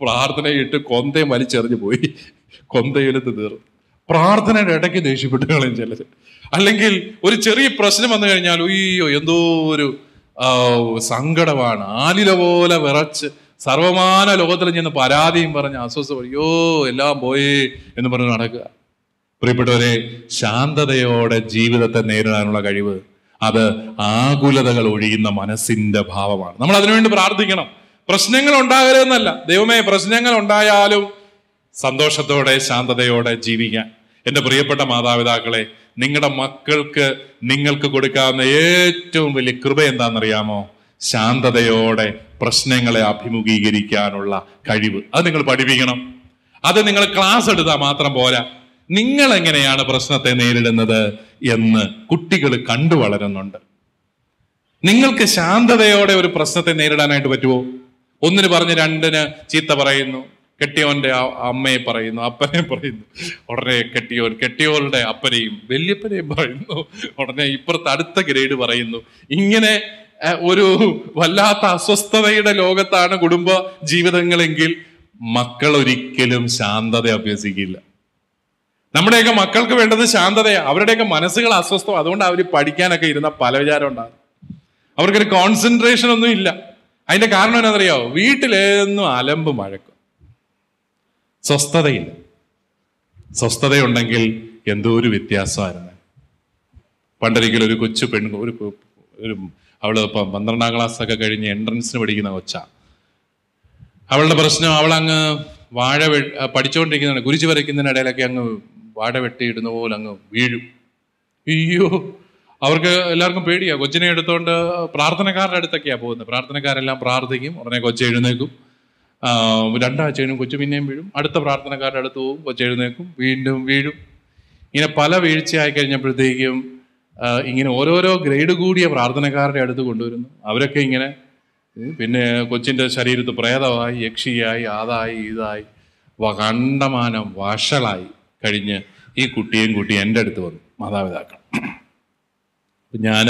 പ്രാർത്ഥനയിട്ട് കൊന്തയും വലിച്ചെറിഞ്ഞു പോയി. കൊന്തയിലത്ത് തീർന്നു. പ്രാർത്ഥനയുടെ ഇടയ്ക്ക് ദേഷ്യപ്പെട്ട് കളയും ചിലർ അല്ലെങ്കിൽ ഒരു ചെറിയ പ്രശ്നം വന്നു കഴിഞ്ഞാൽ അയ്യോ എന്തോ ഒരു സങ്കടമാണ്. ആലില പോലെ വിറച്ച് സർവമാന ലോകത്തിൽ ചെന്ന് പരാതിയും പറഞ്ഞ് അസ്വസ്ഥ അയ്യോ എല്ലാം പോയി എന്ന് പറഞ്ഞ് നടക്കുക. പ്രിയപ്പെട്ടവരെ ശാന്തതയോടെ ജീവിതത്തെ നേരിടാനുള്ള കഴിവ് അത് ആകുലതകൾ ഒഴിയുന്ന മനസ്സിന്റെ ഭാവമാണ്. നമ്മൾ അതിനുവേണ്ടി പ്രാർത്ഥിക്കണം. പ്രശ്നങ്ങൾ ഉണ്ടാകരുതെന്നല്ല. ദൈവമേ പ്രശ്നങ്ങൾ ഉണ്ടായാലും സന്തോഷത്തോടെ ശാന്തതയോടെ ജീവിക്കാൻ. എന്റെ പ്രിയപ്പെട്ട മാതാപിതാക്കളെ നിങ്ങളുടെ മക്കൾക്ക് നിങ്ങൾക്ക് കൊടുക്കാവുന്ന ഏറ്റവും വലിയ കൃപ എന്താണെന്നറിയാമോ? ശാന്തതയോടെ പ്രശ്നങ്ങളെ അഭിമുഖീകരിക്കാനുള്ള കഴിവ്. അത് നിങ്ങൾ പഠിപ്പിക്കണം. അത് നിങ്ങൾ ക്ലാസ് എടുത്താൽ മാത്രം പോരാ. നിങ്ങൾ എങ്ങനെയാണ് പ്രശ്നത്തെ നേരിടുന്നത് എന്ന് കുട്ടികൾ കണ്ടു വളരുന്നുണ്ട്. നിങ്ങൾക്ക് ശാന്തതയോടെ ഒരു പ്രശ്നത്തെ നേരിടാനായിട്ട് പറ്റുമോ ഒന്നിന് പറഞ്ഞ് രണ്ടിന് ചീത്ത പറയുന്നു. കെട്ടിയോന്റെ അമ്മയെ പറയുന്നു അപ്പനെ പറയുന്നു. ഉടനെ കെട്ടിയോൻ കെട്ടിയോളുടെ അപ്പനെയും വല്യപ്പനെയും പറയുന്നു. ഉടനെ ഇപ്പുറത്ത് അടുത്ത ഗ്രേഡ് പറയുന്നു. ഇങ്ങനെ ഒരു വല്ലാത്ത അസ്വസ്ഥതയുടെ ലോകത്താണ് കുടുംബ ജീവിതങ്ങളെങ്കിൽ മക്കൾ ഒരിക്കലും ശാന്തത അഭ്യസിക്കില്ല. നമ്മുടെയൊക്കെ മക്കൾക്ക് വേണ്ടത് ശാന്തതയാണ് അവരുടെയൊക്കെ മനസ്സുകൾ അസ്വസ്ഥം അതുകൊണ്ട് അവർ പഠിക്കാനൊക്കെ ഇരുന്ന പല വിചാരം ഉണ്ടാകും. അവർക്കൊരു കോൺസെൻട്രേഷൻ ഒന്നും ഇല്ല. അതിന്റെ കാരണം എന്നറിയാവോ വീട്ടിലേന്നും അലമ്പ് മഴക്കും. സ്വസ്ഥതയില്ല. സ്വസ്ഥതയുണ്ടെങ്കിൽ എന്തോ ഒരു വ്യത്യാസമായിരുന്നു. പണ്ടൊരിക്കലും ഒരു കൊച്ചു പെൺ ഒരു ഒരു അവൾ ഇപ്പം പന്ത്രണ്ടാം ക്ലാസ് ഒക്കെ കഴിഞ്ഞ് എൻട്രൻസിന് പഠിക്കുന്ന കൊച്ച. അവളുടെ പ്രശ്നം അവൾ അങ്ങ് വാഴ വെ- പഠിച്ചുകൊണ്ടിരിക്കുന്നതാണ് കുരിശ് വരയ്ക്കുന്നതിനിടയിലൊക്കെ അങ്ങ് വാഴ വെട്ടിയിടുന്ന പോലെ അങ്ങ് വീഴും. അയ്യോ അവർക്ക് എല്ലാവർക്കും പേടിയാ. കൊച്ചിനെ എടുത്തോണ്ട് പ്രാർത്ഥനക്കാരുടെ അടുത്തൊക്കെയാ പോകുന്നത്. പ്രാർത്ഥനക്കാരെല്ലാം പ്രാർത്ഥിക്കും. ഉടനെ കൊച്ചു എഴുന്നേക്കും രണ്ടാഴ്ച കഴിഞ്ഞും കൊച്ചു പിന്നെയും വീഴും. അടുത്ത പ്രാർത്ഥനക്കാരുടെ അടുത്ത് പോകും. കൊച്ചു എഴുന്നേക്കും വീണ്ടും വീഴും. ഇങ്ങനെ പല വീഴ്ചയായി കഴിഞ്ഞപ്പോഴത്തേക്കും ഇങ്ങനെ ഓരോരോ ഗ്രേഡ് കൂടിയ പ്രാർത്ഥനക്കാരുടെ അടുത്ത് കൊണ്ടുവരുന്നു. അവരൊക്കെ ഇങ്ങനെ പിന്നെ കൊച്ചിന്റെ ശരീരത്ത് പ്രേതമായി യക്ഷിയായി അതായി ഇതായി കണ്ടമാനം വഷളായി കഴിഞ്ഞ് ഈ കുട്ടിയും കുട്ടി എന്റെ അടുത്ത് വന്നു മാതാപിതാക്കൾ. ഞാൻ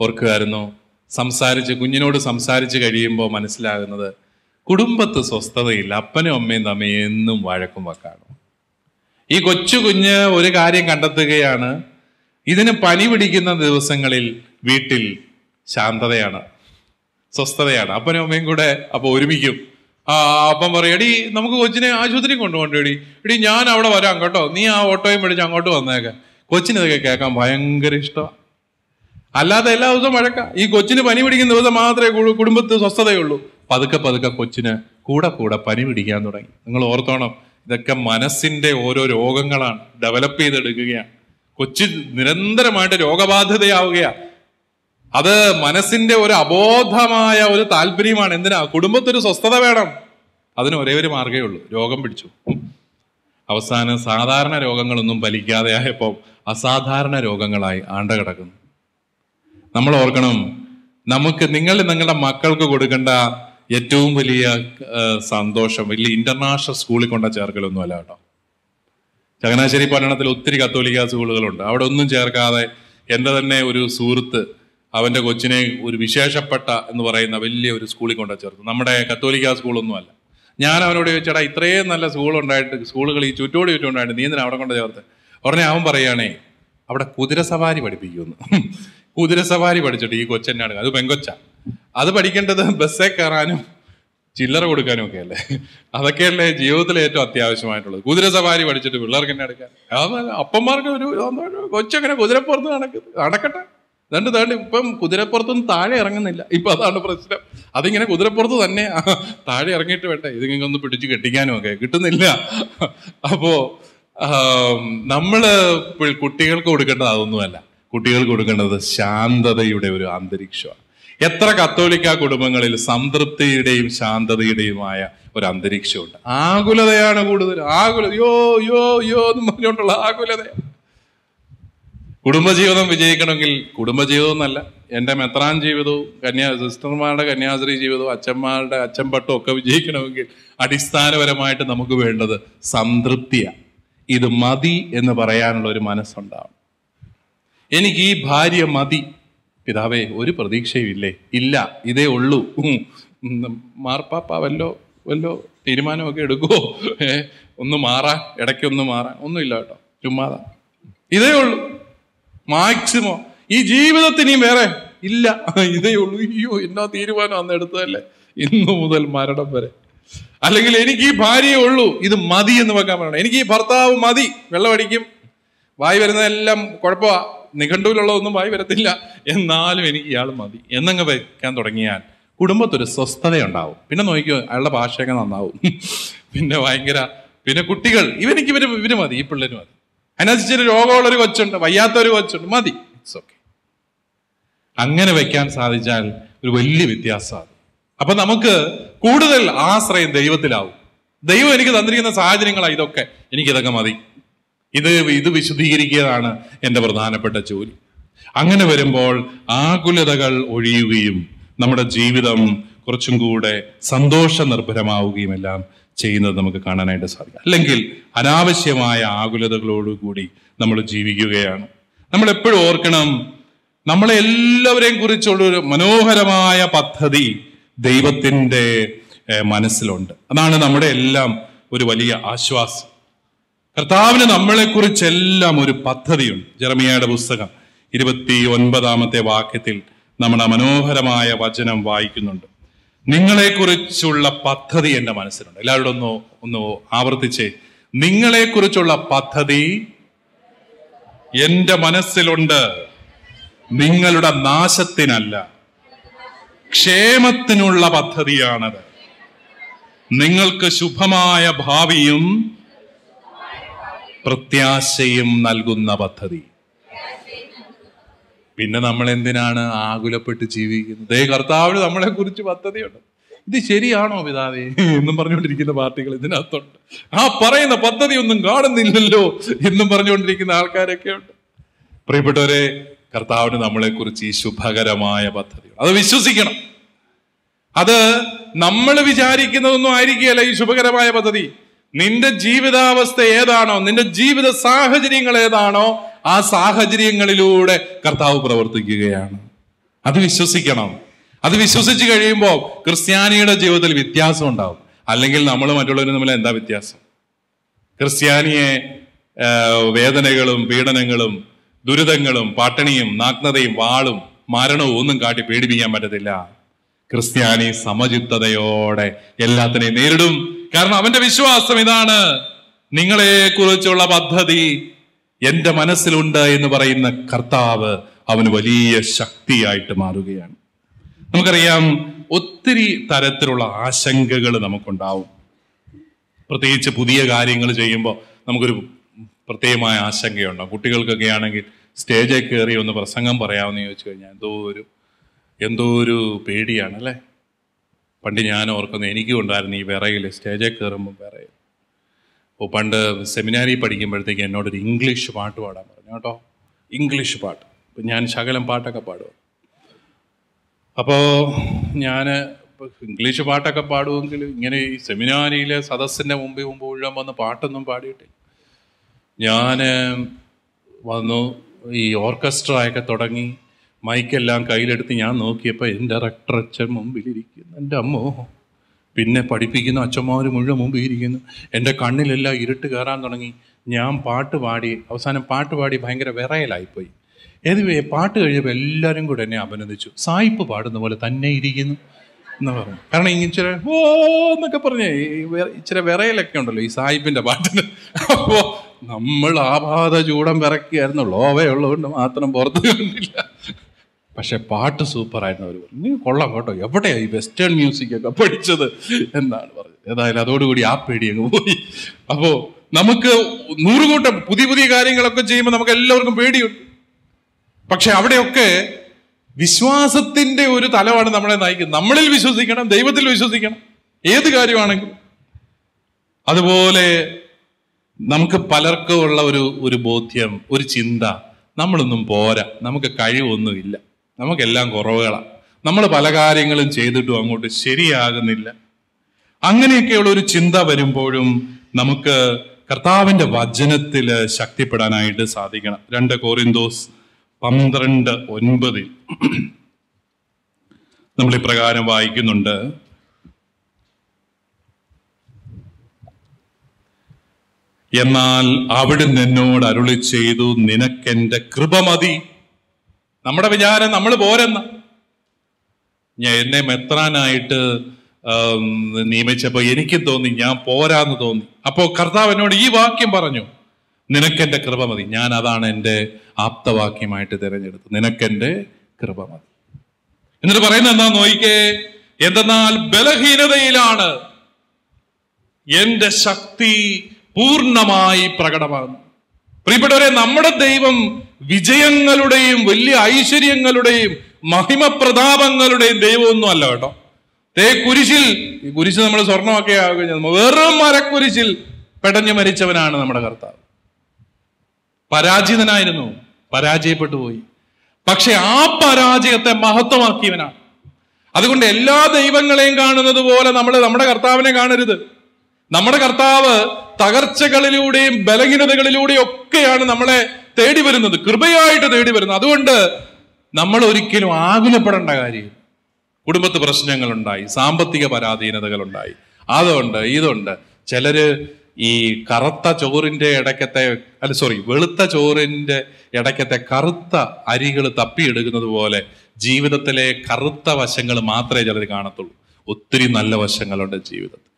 ഓർക്കുമായിരുന്നു സംസാരിച്ച് കുഞ്ഞിനോട് സംസാരിച്ച് കഴിയുമ്പോൾ മനസ്സിലാകുന്നത് കുടുംബത്ത് സ്വസ്ഥതയില്ല അപ്പനും അമ്മയും തമ്മിൽ എന്നും വഴക്കും വക്കാണ്. ഈ കൊച്ചു കുഞ്ഞ് ഒരു കാര്യം കണ്ടെത്തുകയാണ് ഇതിന് പനി പിടിക്കുന്ന ദിവസങ്ങളിൽ വീട്ടിൽ ശാന്തതയാണ് സ്വസ്ഥതയാണ്. അപ്പനും അമ്മയും കൂടെ അപ്പൊ ഒരുമിക്കും. ആ അപ്പം പറയും എടി നമുക്ക് കൊച്ചിനെ ആശുപത്രി കൊണ്ടുപോകണ്ട എടി. എടി ഞാൻ അവിടെ വരാം കേട്ടോ. നീ ആ ഓട്ടോയും പിടിച്ച് അങ്ങോട്ട് വന്നേക്കാം. കൊച്ചിന് ഇതൊക്കെ കേൾക്കാൻ ഭയങ്കര ഇഷ്ടമാണ് അല്ലാതെ എല്ലാ ദിവസവും വഴക്ക. ഈ കൊച്ചിന് പനി പിടിക്കുന്ന ദിവസം മാത്രമേ കുടുംബത്തിൽ സ്വസ്ഥതയുള്ളൂ. പതുക്കെ പതുക്കെ കൊച്ചിന് കൂടെ കൂടെ പനി പിടിക്കാൻ തുടങ്ങി. നിങ്ങൾ ഓർത്തോണം ഇതൊക്കെ മനസ്സിന്റെ ഓരോ രോഗങ്ങളാണ്. ഡെവലപ്പ് ചെയ്തെടുക്കുകയാണ്. കൊച്ചു നിരന്തരമായിട്ട് രോഗബാധിതയാവുകയാണ് അത് മനസ്സിന്റെ ഒരു അബോധമായ ഒരു താല്പര്യമാണ്. എന്തിനാ? കുടുംബത്തൊരു സ്വസ്ഥത വേണം. അതിന് ഒരേ ഒരു മാർഗമേ ഉള്ളൂ. രോഗം പിടിച്ചു. അവസാനം സാധാരണ രോഗങ്ങളൊന്നും ഫലിക്കാതെ ആയപ്പോൾ അസാധാരണ രോഗങ്ങളായി ആണ്ട കിടക്കുന്നു നമ്മൾ ഓർക്കണം നമുക്ക് നിങ്ങൾ നിങ്ങളുടെ മക്കൾക്ക് കൊടുക്കേണ്ട ഏറ്റവും വലിയ സന്തോഷം വലിയ ഇന്റർനാഷണൽ സ്കൂളിൽ കൊണ്ട ചേർക്കലൊന്നും അല്ല കേട്ടോ. ചങ്ങനാശ്ശേരി പട്ടണത്തിൽ ഒത്തിരി കത്തോലിക്ക സ്കൂളുകളുണ്ട്. അവിടെ ഒന്നും ചേർക്കാതെ എന്റെ തന്നെ ഒരു സുഹൃത്ത് അവന്റെ കൊച്ചിനെ ഒരു വിശേഷപ്പെട്ട എന്ന് പറയുന്ന വലിയ ഒരു സ്കൂളിൽ കൊണ്ട് ചേർത്തു. നമ്മുടെ കത്തോലിക്ക സ്കൂളൊന്നുമല്ല. ഞാൻ അവനോട് ചോദിച്ചടാ ഇത്രയും നല്ല സ്കൂളുണ്ടായിട്ട് സ്കൂളുകൾ ഈ ചുറ്റോട് ചുറ്റുണ്ടായിട്ട് നീ എന്തിനാ അവിടെ കൊണ്ട് ചേർത്ത്? ഉടനെ അവൻ പറയുകയാണേ അവിടെ കുതിരസവാരി പഠിപ്പിക്കുമെന്ന്. കുതിരസവാരി പഠിച്ചിട്ട് ഈ കൊച്ചെന്നാണ്. അത് പെങ്കൊച്ച. അത് പഠിക്കേണ്ടത് ബസ്സേ കയറാനും ചില്ലറ കൊടുക്കാനും ഒക്കെ അല്ലേ? അതൊക്കെയല്ലേ ജീവിതത്തിൽ ഏറ്റവും അത്യാവശ്യമായിട്ടുള്ളത്. കുതിര സവാരി പഠിച്ചിട്ട് പിള്ളേർക്ക് എന്നെ എടുക്കാൻ? അത് അപ്പന്മാർക്ക് ഒരു. കൊച്ചങ്ങനെ കുതിരപ്പുറത്ത് നടക്കുന്നത് നടക്കട്ടെ. രണ്ട് താണ്ട് ഇപ്പം കുതിരപ്പുറത്തും താഴെ ഇറങ്ങുന്നില്ല. ഇപ്പൊ അതാണ് പ്രശ്നം. അതിങ്ങനെ കുതിരപ്പുറത്ത് തന്നെ താഴെ ഇറങ്ങിയിട്ട് വേണ്ടേ ഇതിങ്ങനെ ഒന്ന് പിടിച്ച് കെട്ടിക്കാനും ഒക്കെ കിട്ടുന്നില്ല. അപ്പോ നമ്മൾ കുട്ടികൾക്ക് കൊടുക്കേണ്ടത് അതൊന്നുമല്ല. കുട്ടികൾക്ക് കൊടുക്കേണ്ടത് ശാന്തതയുടെ ഒരു അന്തരീക്ഷമാണ്. എത്ര കത്തോലിക്ക കുടുംബങ്ങളിൽ സംതൃപ്തിയുടെയും ശാന്തതയുടെയുമായ ഒരു അന്തരീക്ഷമുണ്ട്. ആകുലതയാണ് കൂടുതൽ. ആകുല യോ യോ യോ എന്ന് പറഞ്ഞുകൊണ്ടുള്ള ആകുലത. കുടുംബജീവിതം വിജയിക്കണമെങ്കിൽ കുടുംബജീവിതം എന്നല്ല എന്റെ മെത്രാൻ ജീവിതവും കന്യാ സിസ്റ്റർമാരുടെ കന്യാസ്ത്രീ ജീവിതവും അച്ഛന്മാരുടെ അച്ഛൻപട്ടും ഒക്കെ വിജയിക്കണമെങ്കിൽ അടിസ്ഥാനപരമായിട്ട് നമുക്ക് വേണ്ടത് സംതൃപ്തിയാണ് ഇത് മതി എന്ന് പറയാനുള്ള ഒരു മനസ്സുണ്ടാവും എനിക്ക് ഈ ഭാര്യ മതി. പിതാവേ ഒരു പ്രതീക്ഷയും ഇല്ലേ? ഇതേ ഉള്ളൂ. മാർപ്പാപ്പ വല്ലോ വല്ലോ തീരുമാനമൊക്കെ എടുക്കുമോ ഒന്ന് മാറാൻ ഇടയ്ക്കൊന്ന് മാറാൻ. ഒന്നുമില്ല കേട്ടോ ചുമ്മാത. ഇതേ ഉള്ളൂ. മാക്സിമം ഈ ജീവിതത്തിന് വേറെ ഇല്ല. ഇതേ ഉള്ളൂ. അയ്യോ എന്നാ തീരുമാനം അന്ന് എടുത്തതല്ലേ? ഇന്നു മുതൽ മരണം വരെ. അല്ലെങ്കിൽ എനിക്ക് ഈ ഭാര്യയെ ഉള്ളൂ. ഇത് മതി എന്ന് വെക്കാൻ പറയണം. എനിക്ക് ഈ ഭർത്താവ് മതി. വെള്ളമടിക്കും. വായി വരുന്നതെല്ലാം കുഴപ്പമാ. നിഘണ്ടുവിലുള്ളതൊന്നും വായി വരത്തില്ല. എന്നാലും എനിക്ക് ഇയാൾ മതി. എന്നങ്ങ് വയ്ക്കാൻ തുടങ്ങിയാൽ കുടുംബത്തൊരു സ്വസ്ഥതയുണ്ടാവും. പിന്നെ നോക്കിയോ അയാളുടെ ഭാഷയൊക്കെ നന്നാവും. പിന്നെ ഭയങ്കര പിന്നെ കുട്ടികൾ ഇവനിക്ക് ഇവർ ഇവർ മതി ഈ പിള്ളേര് മതി. അതിനനുസരിച്ചൊരു രോഗമുള്ളൊരു കൊച്ചുണ്ട് വയ്യാത്തൊരു കൊച്ചുണ്ട് മതി. ഇറ്റ്സ് ഓക്കെ അങ്ങനെ വയ്ക്കാൻ സാധിച്ചാൽ ഒരു വലിയ വ്യത്യാസമാണ്. അപ്പൊ നമുക്ക് കൂടുതൽ ആശ്രയം ദൈവത്തിലാവും. ദൈവം എനിക്ക് തന്നിരിക്കുന്ന സാഹചര്യങ്ങളാണ് ഇതൊക്കെ. എനിക്കിതൊക്കെ മതി. ഇത് ഇത് വിശദീകരിക്കുകയാണ് എന്റെ പ്രധാനപ്പെട്ട ജോലി. അങ്ങനെ വരുമ്പോൾ ആകുലതകൾ ഒഴിയുകയും നമ്മുടെ ജീവിതം കുറച്ചും കൂടെ സന്തോഷ നിർഭരമാവുകയും എല്ലാം ചെയ്യുന്നത് നമുക്ക് കാണാനായിട്ട് സാധിക്കും. അല്ലെങ്കിൽ അനാവശ്യമായ ആകുലതകളോടുകൂടി നമ്മൾ ജീവിക്കുകയാണ്. നമ്മൾ എപ്പോഴും ഓർക്കണം നമ്മളെ എല്ലാവരെയും കുറിച്ചുള്ള ഒരു മനോഹരമായ പദ്ധതി ദൈവത്തിന്റെ മനസ്സിലുണ്ട്. അതാണ് നമ്മുടെ എല്ലാം ഒരു വലിയ ആശ്വാസം. കർത്താവിന് നമ്മളെക്കുറിച്ചെല്ലാം ഒരു പദ്ധതിയുണ്ട്. ജെറമിയയുടെ പുസ്തകം ഇരുപത്തി ഒൻപതാമത്തെ വാക്യത്തിൽ നമ്മൾ മനോഹരമായ വചനം വായിക്കുന്നുണ്ട്. നിങ്ങളെക്കുറിച്ചുള്ള പദ്ധതി എന്റെ മനസ്സിലുണ്ട്. എല്ലാവരോടും ഒന്ന് ഒന്ന് ആവർത്തിച്ചേ നിങ്ങളെക്കുറിച്ചുള്ള പദ്ധതി എന്റെ മനസ്സിലുണ്ട്. നിങ്ങളുടെ നാശത്തിനല്ല ക്ഷേമത്തിനുള്ള പദ്ധതിയാണത്. നിങ്ങൾക്ക് ശുഭമായ ഭാവിയും പ്രത്യാശയും നൽകുന്ന പദ്ധതി. പിന്നെ നമ്മൾ എന്തിനാണ് ആകുലപ്പെട്ട് ജീവിക്കുന്നത്? ദേ കർത്താവിന് നമ്മളെ കുറിച്ച് പദ്ധതിയുണ്ട്. ഇത് ശരിയാണോ പിതാവേ? എന്നും പറഞ്ഞുകൊണ്ടിരിക്കുന്ന പാർട്ടികൾ ഇതിനകത്തുണ്ട്. ആ പറയുന്ന പദ്ധതി ഒന്നും കാണുന്നില്ലല്ലോ എന്നും പറഞ്ഞുകൊണ്ടിരിക്കുന്ന ആൾക്കാരൊക്കെ ഉണ്ട് പ്രിയപ്പെട്ടവരെ കർത്താവിന് നമ്മളെക്കുറിച്ച് ഈ ശുഭകരമായ പദ്ധതി അത് വിശ്വസിക്കണം. അത് നമ്മൾ വിചാരിക്കുന്നതൊന്നും ആയിരിക്കുകയല്ല ഈ ശുഭകരമായ പദ്ധതി. നിന്റെ ജീവിതാവസ്ഥ ഏതാണോ നിന്റെ ജീവിത സാഹചര്യങ്ങൾ ഏതാണോ ആ സാഹചര്യങ്ങളിലൂടെ കർത്താവ് പ്രവർത്തിക്കുകയാണ്. അത് വിശ്വസിക്കണം. അത് വിശ്വസിച്ച് കഴിയുമ്പോൾ ക്രിസ്ത്യാനിയുടെ ജീവിതത്തിൽ വ്യത്യാസം ഉണ്ടാവും. അല്ലെങ്കിൽ നമ്മൾ മറ്റുള്ളവരും തമ്മിൽ എന്താ വ്യത്യാസം? ക്രിസ്ത്യാനിയെ വേദനകളും പീഡനങ്ങളും ദുരിതങ്ങളും പട്ടിണിയും നഗ്നതയും വാളും മരണവും ഒന്നും കാട്ടി പേടിപ്പിക്കാൻ പറ്റത്തില്ല. ക്രിസ്ത്യാനി സമചിത്തതയോടെ എല്ലാത്തിനെയും നേരിടും. കാരണം അവന്റെ വിശ്വാസം ഇതാണ്. നിങ്ങളെ കുറിച്ചുള്ള പദ്ധതി എന്റെ മനസ്സിലുണ്ട് എന്ന് പറയുന്ന കർത്താവ് അവന് വലിയ ശക്തിയായിട്ട് മാറുകയാണ്. നമുക്കറിയാം ഒത്തിരി തരത്തിലുള്ള ആശങ്കകൾ നമുക്കുണ്ടാവും. പ്രത്യേകിച്ച് പുതിയ കാര്യങ്ങൾ ചെയ്യുമ്പോൾ നമുക്കൊരു പ്രത്യേകമായ ആശങ്കയുണ്ടാവും. കുട്ടികൾക്കൊക്കെ ആണെങ്കിൽ സ്റ്റേജിൽ കയറി ഒന്ന് പ്രസംഗം പറയാമെന്ന് ചോദിച്ചു കഴിഞ്ഞാൽ എന്തോ ഒരു എന്തോ ഒരു പേടിയാണ് അല്ലേ? പണ്ട് ഞാൻ ഓർക്കുന്നു എനിക്കും ഉണ്ടായിരുന്നു ഈ വിറയിൽ സ്റ്റേജിൽ കയറുമ്പോൾ വിറയിൽ അപ്പോൾ പണ്ട് സെമിനാരി പഠിക്കുമ്പോഴത്തേക്ക് എന്നോടൊരു ഇംഗ്ലീഷ് പാട്ട് പാടാൻ പറഞ്ഞു കേട്ടോ. ഇംഗ്ലീഷ് പാട്ട്. അപ്പം ഞാൻ ശകലം പാട്ടൊക്കെ പാടും അപ്പോൾ ഞാൻ ഇംഗ്ലീഷ് പാട്ടൊക്കെ പാടുമെങ്കിലും ഇങ്ങനെ ഈ സെമിനാരിയിലെ സദസ്സിന്റെ മുമ്പിൽ മുമ്പ് മുഴുവൻ വന്ന് പാട്ടൊന്നും പാടിയിട്ടില്ല. ഞാൻ വന്നു ഈ ഓർക്കസ്ട്രയൊക്കെ തുടങ്ങി. മൈക്കെല്ലാം കയ്യിലെടുത്ത് ഞാൻ നോക്കിയപ്പോൾ എന്റെ റക്ടർ അച്ഛൻ മുമ്പിലിരിക്കുന്നു എന്റെ അമ്മോ. പിന്നെ പഠിപ്പിക്കുന്ന അച്ഛന്മാർ മുഴുവൻ മുമ്പിൽ ഇരിക്കുന്നു എന്റെ കണ്ണിലെല്ലാം ഇരുട്ട് കയറാൻ തുടങ്ങി. ഞാൻ പാട്ട് പാടി അവസാനം പാട്ട് പാടി ഭയങ്കര വിറയലായിപ്പോയി. ഏതുവേ പാട്ട് കഴിഞ്ഞപ്പോൾ എല്ലാവരും കൂടെ എന്നെ അഭിനന്ദിച്ചു. സായിപ്പ് പാടുന്ന പോലെ തന്നെ ഇരിക്കുന്നു എന്ന് പറഞ്ഞു. കാരണം ഇങ്ങനെ ഓ എന്നൊക്കെ പറഞ്ഞു ഇച്ചിരി വിറയലൊക്കെ ഉണ്ടല്ലോ ഈ സായിപ്പിന്റെ പാട്ടിന്. അപ്പോൾ നമ്മൾ ആപാത ചൂടം വിറക്കിയായിരുന്നു ലോവയുള്ളതുകൊണ്ട് മാത്രം പുറത്ത് കണ്ടില്ല. പക്ഷെ പാട്ട് സൂപ്പറായിരുന്നു അവർ പറഞ്ഞു. നീ കൊള്ളാം കേട്ടോ. എവിടെയാണ് ഈ വെസ്റ്റേൺ മ്യൂസിക് ഒക്കെ പഠിച്ചത്? എന്നാണ് പറഞ്ഞത്. ഏതായാലും അതോടുകൂടി ആ പേടി അങ്ങ് പോയി. അപ്പോൾ നമുക്ക് നൂറുകൂട്ടം പുതിയ പുതിയ കാര്യങ്ങളൊക്കെ ചെയ്യുമ്പോൾ നമുക്ക് എല്ലാവർക്കും പേടിയുണ്ട്. പക്ഷെ അവിടെയൊക്കെ വിശ്വാസത്തിന്റെ ഒരു തലമാണ് നമ്മളെ നയിക്കുന്നത്. നമ്മളിൽ വിശ്വസിക്കണം ദൈവത്തിൽ വിശ്വസിക്കണം. ഏത് കാര്യമാണെങ്കിലും. അതുപോലെ നമുക്ക് പലർക്കും ഉള്ള ഒരു ഒരു ബോധ്യം ഒരു ചിന്ത. നമ്മളൊന്നും പോരാ. നമുക്ക് കഴിവൊന്നുമില്ല. നമുക്കെല്ലാം കുറവുകളാണ് നമ്മൾ പല കാര്യങ്ങളും ചെയ്തിട്ടും അങ്ങോട്ട് ശരിയാകുന്നില്ല. അങ്ങനെയൊക്കെയുള്ള ഒരു ചിന്ത വരുമ്പോഴും നമുക്ക് കർത്താവിന്റെ വചനത്തിൽ ശക്തിപ്പെടാനായിട്ട് സാധിക്കണം. രണ്ട് കോറിന്തോസ് പന്ത്രണ്ട് ഒൻപതിൽ. നമ്മൾ ഇപ്രകാരം വായിക്കുന്നുണ്ട്. എന്നാൽ അവിടുന്ന് എന്നോട് അരുളി ചെയ്തു നിനക്കെന്റെ കൃപ മതി. നമ്മുടെ വിചാരം നമ്മൾ പോരെന്ന. ഞാൻ എന്നെ മെത്രാനായിട്ട് നിയമിച്ചപ്പോൾ നിയമിച്ചപ്പോ എനിക്കും തോന്നി ഞാൻ പോരാന്ന് തോന്നി. അപ്പോൾ കർത്താവ് എന്നോട് ഈ വാക്യം പറഞ്ഞു നിനക്കെന്റെ കൃപ മതി. ഞാൻ അതാണ് എന്റെ ആപ്തവാക്യമായിട്ട് തിരഞ്ഞെടുത്തത്. നിനക്കെന്റെ കൃപ മതി. എന്നിട്ട് പറയുന്നത് എന്താ നോയിക്കേ? എന്തെന്നാൽ ബലഹീനതയിലാണ്. എന്റെ ശക്തി പൂർണമായി പ്രകടമാകുന്നു. പ്രിയപ്പെട്ടവരെ നമ്മുടെ ദൈവം വിജയങ്ങളുടെയും വലിയ ഐശ്വര്യങ്ങളുടെയും മഹിമപ്രതാപങ്ങളുടെയും ദൈവമൊന്നും അല്ല കേട്ടോ. തേ കുരിശിൽ ഈ കുരിശ് നമ്മൾ സ്വർണമൊക്കെ ആകുക വെറും മരക്കുരിശിൽ പെടഞ്ഞു മരിച്ചവനാണ് നമ്മുടെ കർത്താവ്. പരാജിതനായിരുന്നു. പരാജയപ്പെട്ടു പോയി. പക്ഷെ ആ പരാജയത്തെ മഹത്വമാക്കിയവനാണ്. അതുകൊണ്ട് എല്ലാ ദൈവങ്ങളെയും കാണുന്നത് പോലെ നമ്മൾ നമ്മുടെ കർത്താവിനെ കാണരുത്. നമ്മുടെ കർത്താവ് തകർച്ചകളിലൂടെയും ബലഹീനതകളിലൂടെയും ഒക്കെയാണ് നമ്മളെ തേടി വരുന്നത് കൃപയായിട്ട് തേടി വരുന്നത്. അതുകൊണ്ട് നമ്മൾ ഒരിക്കലും ആകുലപ്പെടേണ്ട കാര്യം കുടുംബത്ത് പ്രശ്നങ്ങളുണ്ടായി സാമ്പത്തിക പരാധീനതകളുണ്ടായി. അതുണ്ട് ഇതുണ്ട്. ചിലര് ഈ കറുത്ത ചോറിന്റെ ഇടയ്ക്കത്തെ അല്ല സോറി വെളുത്ത ചോറിന്റെ ഇടയ്ക്കത്തെ കറുത്ത അരികൾ തപ്പിയെടുക്കുന്നത് പോലെ ജീവിതത്തിലെ കറുത്ത വശങ്ങൾ മാത്രമേ ചിലർ കാണത്തുള്ളൂ. ഒത്തിരി നല്ല വശങ്ങളുണ്ട് ജീവിതത്തിൽ.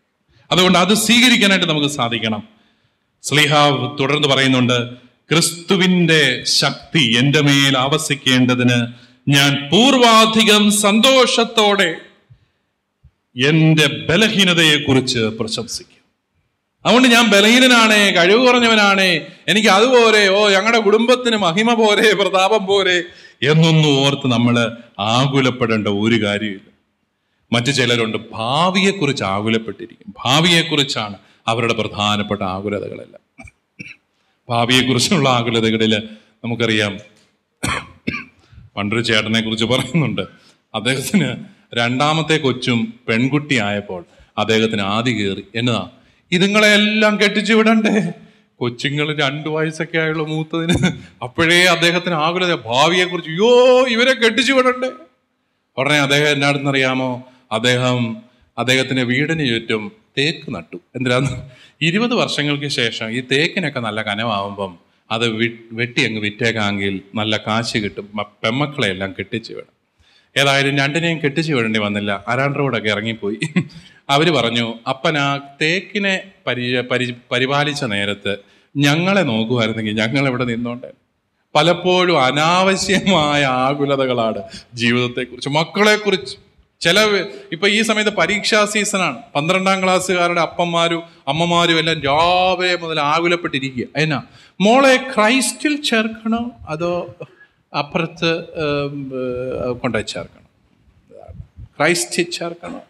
അതുകൊണ്ട് അത് സ്വീകരിക്കാനായിട്ട് നമുക്ക് സാധിക്കണം. സ്ലീഹ തുടർന്ന് പറയുന്നുണ്ട് ക്രിസ്തുവിന്റെ ശക്തി എന്റെ മേൽ ആവസിക്കേണ്ടതിന് ഞാൻ പൂർവാധികം സന്തോഷത്തോടെ എന്റെ ബലഹീനതയെക്കുറിച്ച് പ്രശംസിക്കും. അതുകൊണ്ട് ഞാൻ ബലഹീനനാണേ കഴിവ് കുറഞ്ഞവനാണ് എനിക്ക് അതുപോലെ ഓ ഞങ്ങളുടെ കുടുംബത്തിന് മഹിമ പോരെ പ്രതാപം പോരെ എന്നൊന്നും ഓർത്ത് നമ്മൾ ആകുലപ്പെടേണ്ട ഒരു കാര്യമില്ല. മറ്റു ചിലരുണ്ട് ഭാവിയെക്കുറിച്ച് ആകുലപ്പെട്ടിരിക്കും. ഭാവിയെക്കുറിച്ചാണ് അവരുടെ പ്രധാനപ്പെട്ട ആകുലതകളെല്ലാം. ഭാവിയെക്കുറിച്ചുള്ള ആകുലതകളിൽ നമുക്കറിയാം. പണ്ടൊരു ചേട്ടനെ കുറിച്ച് പറയുന്നുണ്ട്. അദ്ദേഹത്തിന് രണ്ടാമത്തെ കൊച്ചും പെൺകുട്ടി ആയപ്പോൾ അദ്ദേഹത്തിന് ആദ്യ കയറി എന്നതാ? ഇതുങ്ങളെല്ലാം കെട്ടിച്ചു വിടണ്ടേ? കൊച്ചുങ്ങൾ രണ്ടു വയസ്സൊക്കെ ആയുള്ള മൂത്തതിന്. അപ്പോഴേ അദ്ദേഹത്തിന് ആകുലത ഭാവിയെ കുറിച്ച് അയ്യോ ഇവരെ കെട്ടിച്ചു വിടണ്ടേ? ഉടനെ അദ്ദേഹം എന്നാടുന്നറിയാമോ? അദ്ദേഹം അദ്ദേഹത്തിന്റെ വീടിന് ചുറ്റും തേക്ക് നട്ടു. എന്തിനാന്ന് ഇരുപത് വർഷങ്ങൾക്ക് ശേഷം ഈ തേക്കിനൊക്കെ നല്ല കനമാവുമ്പം അത് വെട്ടി അങ്ങ് വിറ്റേക്കാമെങ്കിൽ നല്ല കാശ് കിട്ടും. പെമ്മക്കളെ എല്ലാം കെട്ടിച്ചു വിടും ഏതായാലും രണ്ടിനെയും കെട്ടിച്ചു വിടേണ്ടി വന്നില്ല. അരാണ്ടറോടൊക്കെ ഇറങ്ങിപ്പോയി. അവർ പറഞ്ഞു അപ്പൻ ആ തേക്കിനെ പരി പരി പരിപാലിച്ച നേരത്ത് ഞങ്ങളെ നോക്കുമായിരുന്നെങ്കിൽ ഞങ്ങൾ ഇവിടെ നിന്നോണ്ടേ പലപ്പോഴും അനാവശ്യമായ ആകുലതകളാണ് ജീവിതത്തെക്കുറിച്ച് മക്കളെക്കുറിച്ച് ചില ഇപ്പൊ ഈ സമയത്ത് പരീക്ഷാ സീസണാണ് പന്ത്രണ്ടാം ക്ലാസ്സുകാരുടെ അപ്പന്മാരും അമ്മമാരും എല്ലാം രാവിലെ മുതൽ ആകുലപ്പെട്ടിരിക്കുക. എന്നാ? മോളെ ക്രൈസ്റ്റിൽ ചേർക്കണോ? അതോ അപ്പുറത്ത് കൊണ്ടുപോയി ചേർക്കണം? ക്രൈസ്റ്റിൽ ചേർക്കണോ?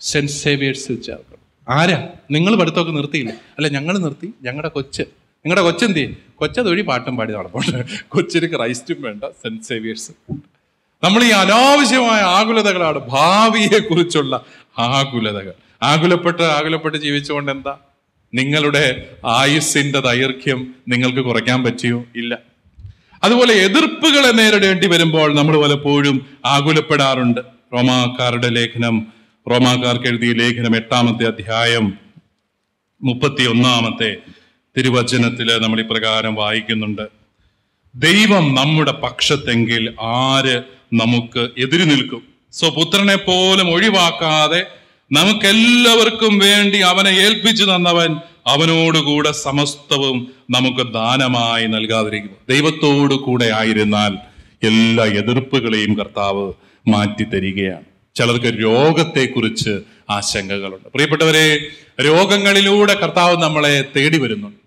സെന്റ് സേവിയേഴ്സിൽ ചേർക്കണം. ആരാ? നിങ്ങൾ പഠിത്തമൊക്കെ നിർത്തിയില്ല? അല്ല ഞങ്ങൾ നിർത്തി. ഞങ്ങളുടെ കൊച്ച്. നിങ്ങളുടെ കൊച്ചെന്തി കൊച്ചതൊഴി പാട്ടും പാടി നടപ്പുണ്ട്. കൊച്ചിന് ക്രൈസ്റ്റും വേണ്ട സെന്റ് സേവിയേഴ്സും. നമ്മൾ ഈ അനാവശ്യമായ ആകുലതകളാണ് ഭാവിയെ കുറിച്ചുള്ള ആകുലതകൾ. ആകുലപ്പെട്ട് ആകുലപ്പെട്ട് ജീവിച്ചുകൊണ്ട് എന്താ? നിങ്ങളുടെ ആയുസ്സിന്റെ ദൈർഘ്യം നിങ്ങൾക്ക് കുറയ്ക്കാൻ പറ്റിയോ? ഇല്ല. അതുപോലെ എതിർപ്പുകളെ നേരിടേണ്ടി വരുമ്പോൾ നമ്മൾ പലപ്പോഴും ആകുലപ്പെടാറുണ്ട്. റോമാക്കാരുടെ ലേഖനം റോമാക്കാർക്ക് എഴുതിയ ലേഖനം എട്ടാമത്തെ അധ്യായം മുപ്പത്തി ഒന്നാമത്തെ തിരുവചനത്തിൽ നമ്മൾ ഇപ്രകാരം വായിക്കുന്നുണ്ട്. ദൈവം നമ്മുടെ പക്ഷത്തെങ്കിൽ ആര് നമുക്ക് എതിര് നിൽക്കും. സോ പുത്രനെ പോലും ഒഴിവാക്കാതെ നമുക്കെല്ലാവർക്കും വേണ്ടി അവനെ ഏൽപ്പിച്ചു തന്നവൻ അവനോടുകൂടെ സമസ്തവും നമുക്ക് ദാനമായി നൽകാതിരിക്കും ദൈവത്തോടു കൂടെ ആയിരുന്നാൽ എല്ലാ എതിർപ്പുകളെയും കർത്താവ് മാറ്റി തരികയാണ്. ചിലർക്ക് രോഗത്തെക്കുറിച്ച് ആശങ്കകളുണ്ട്. പ്രിയപ്പെട്ടവരെ രോഗങ്ങളിലൂടെ കർത്താവ് നമ്മളെ തേടി വരുന്നുണ്ട്.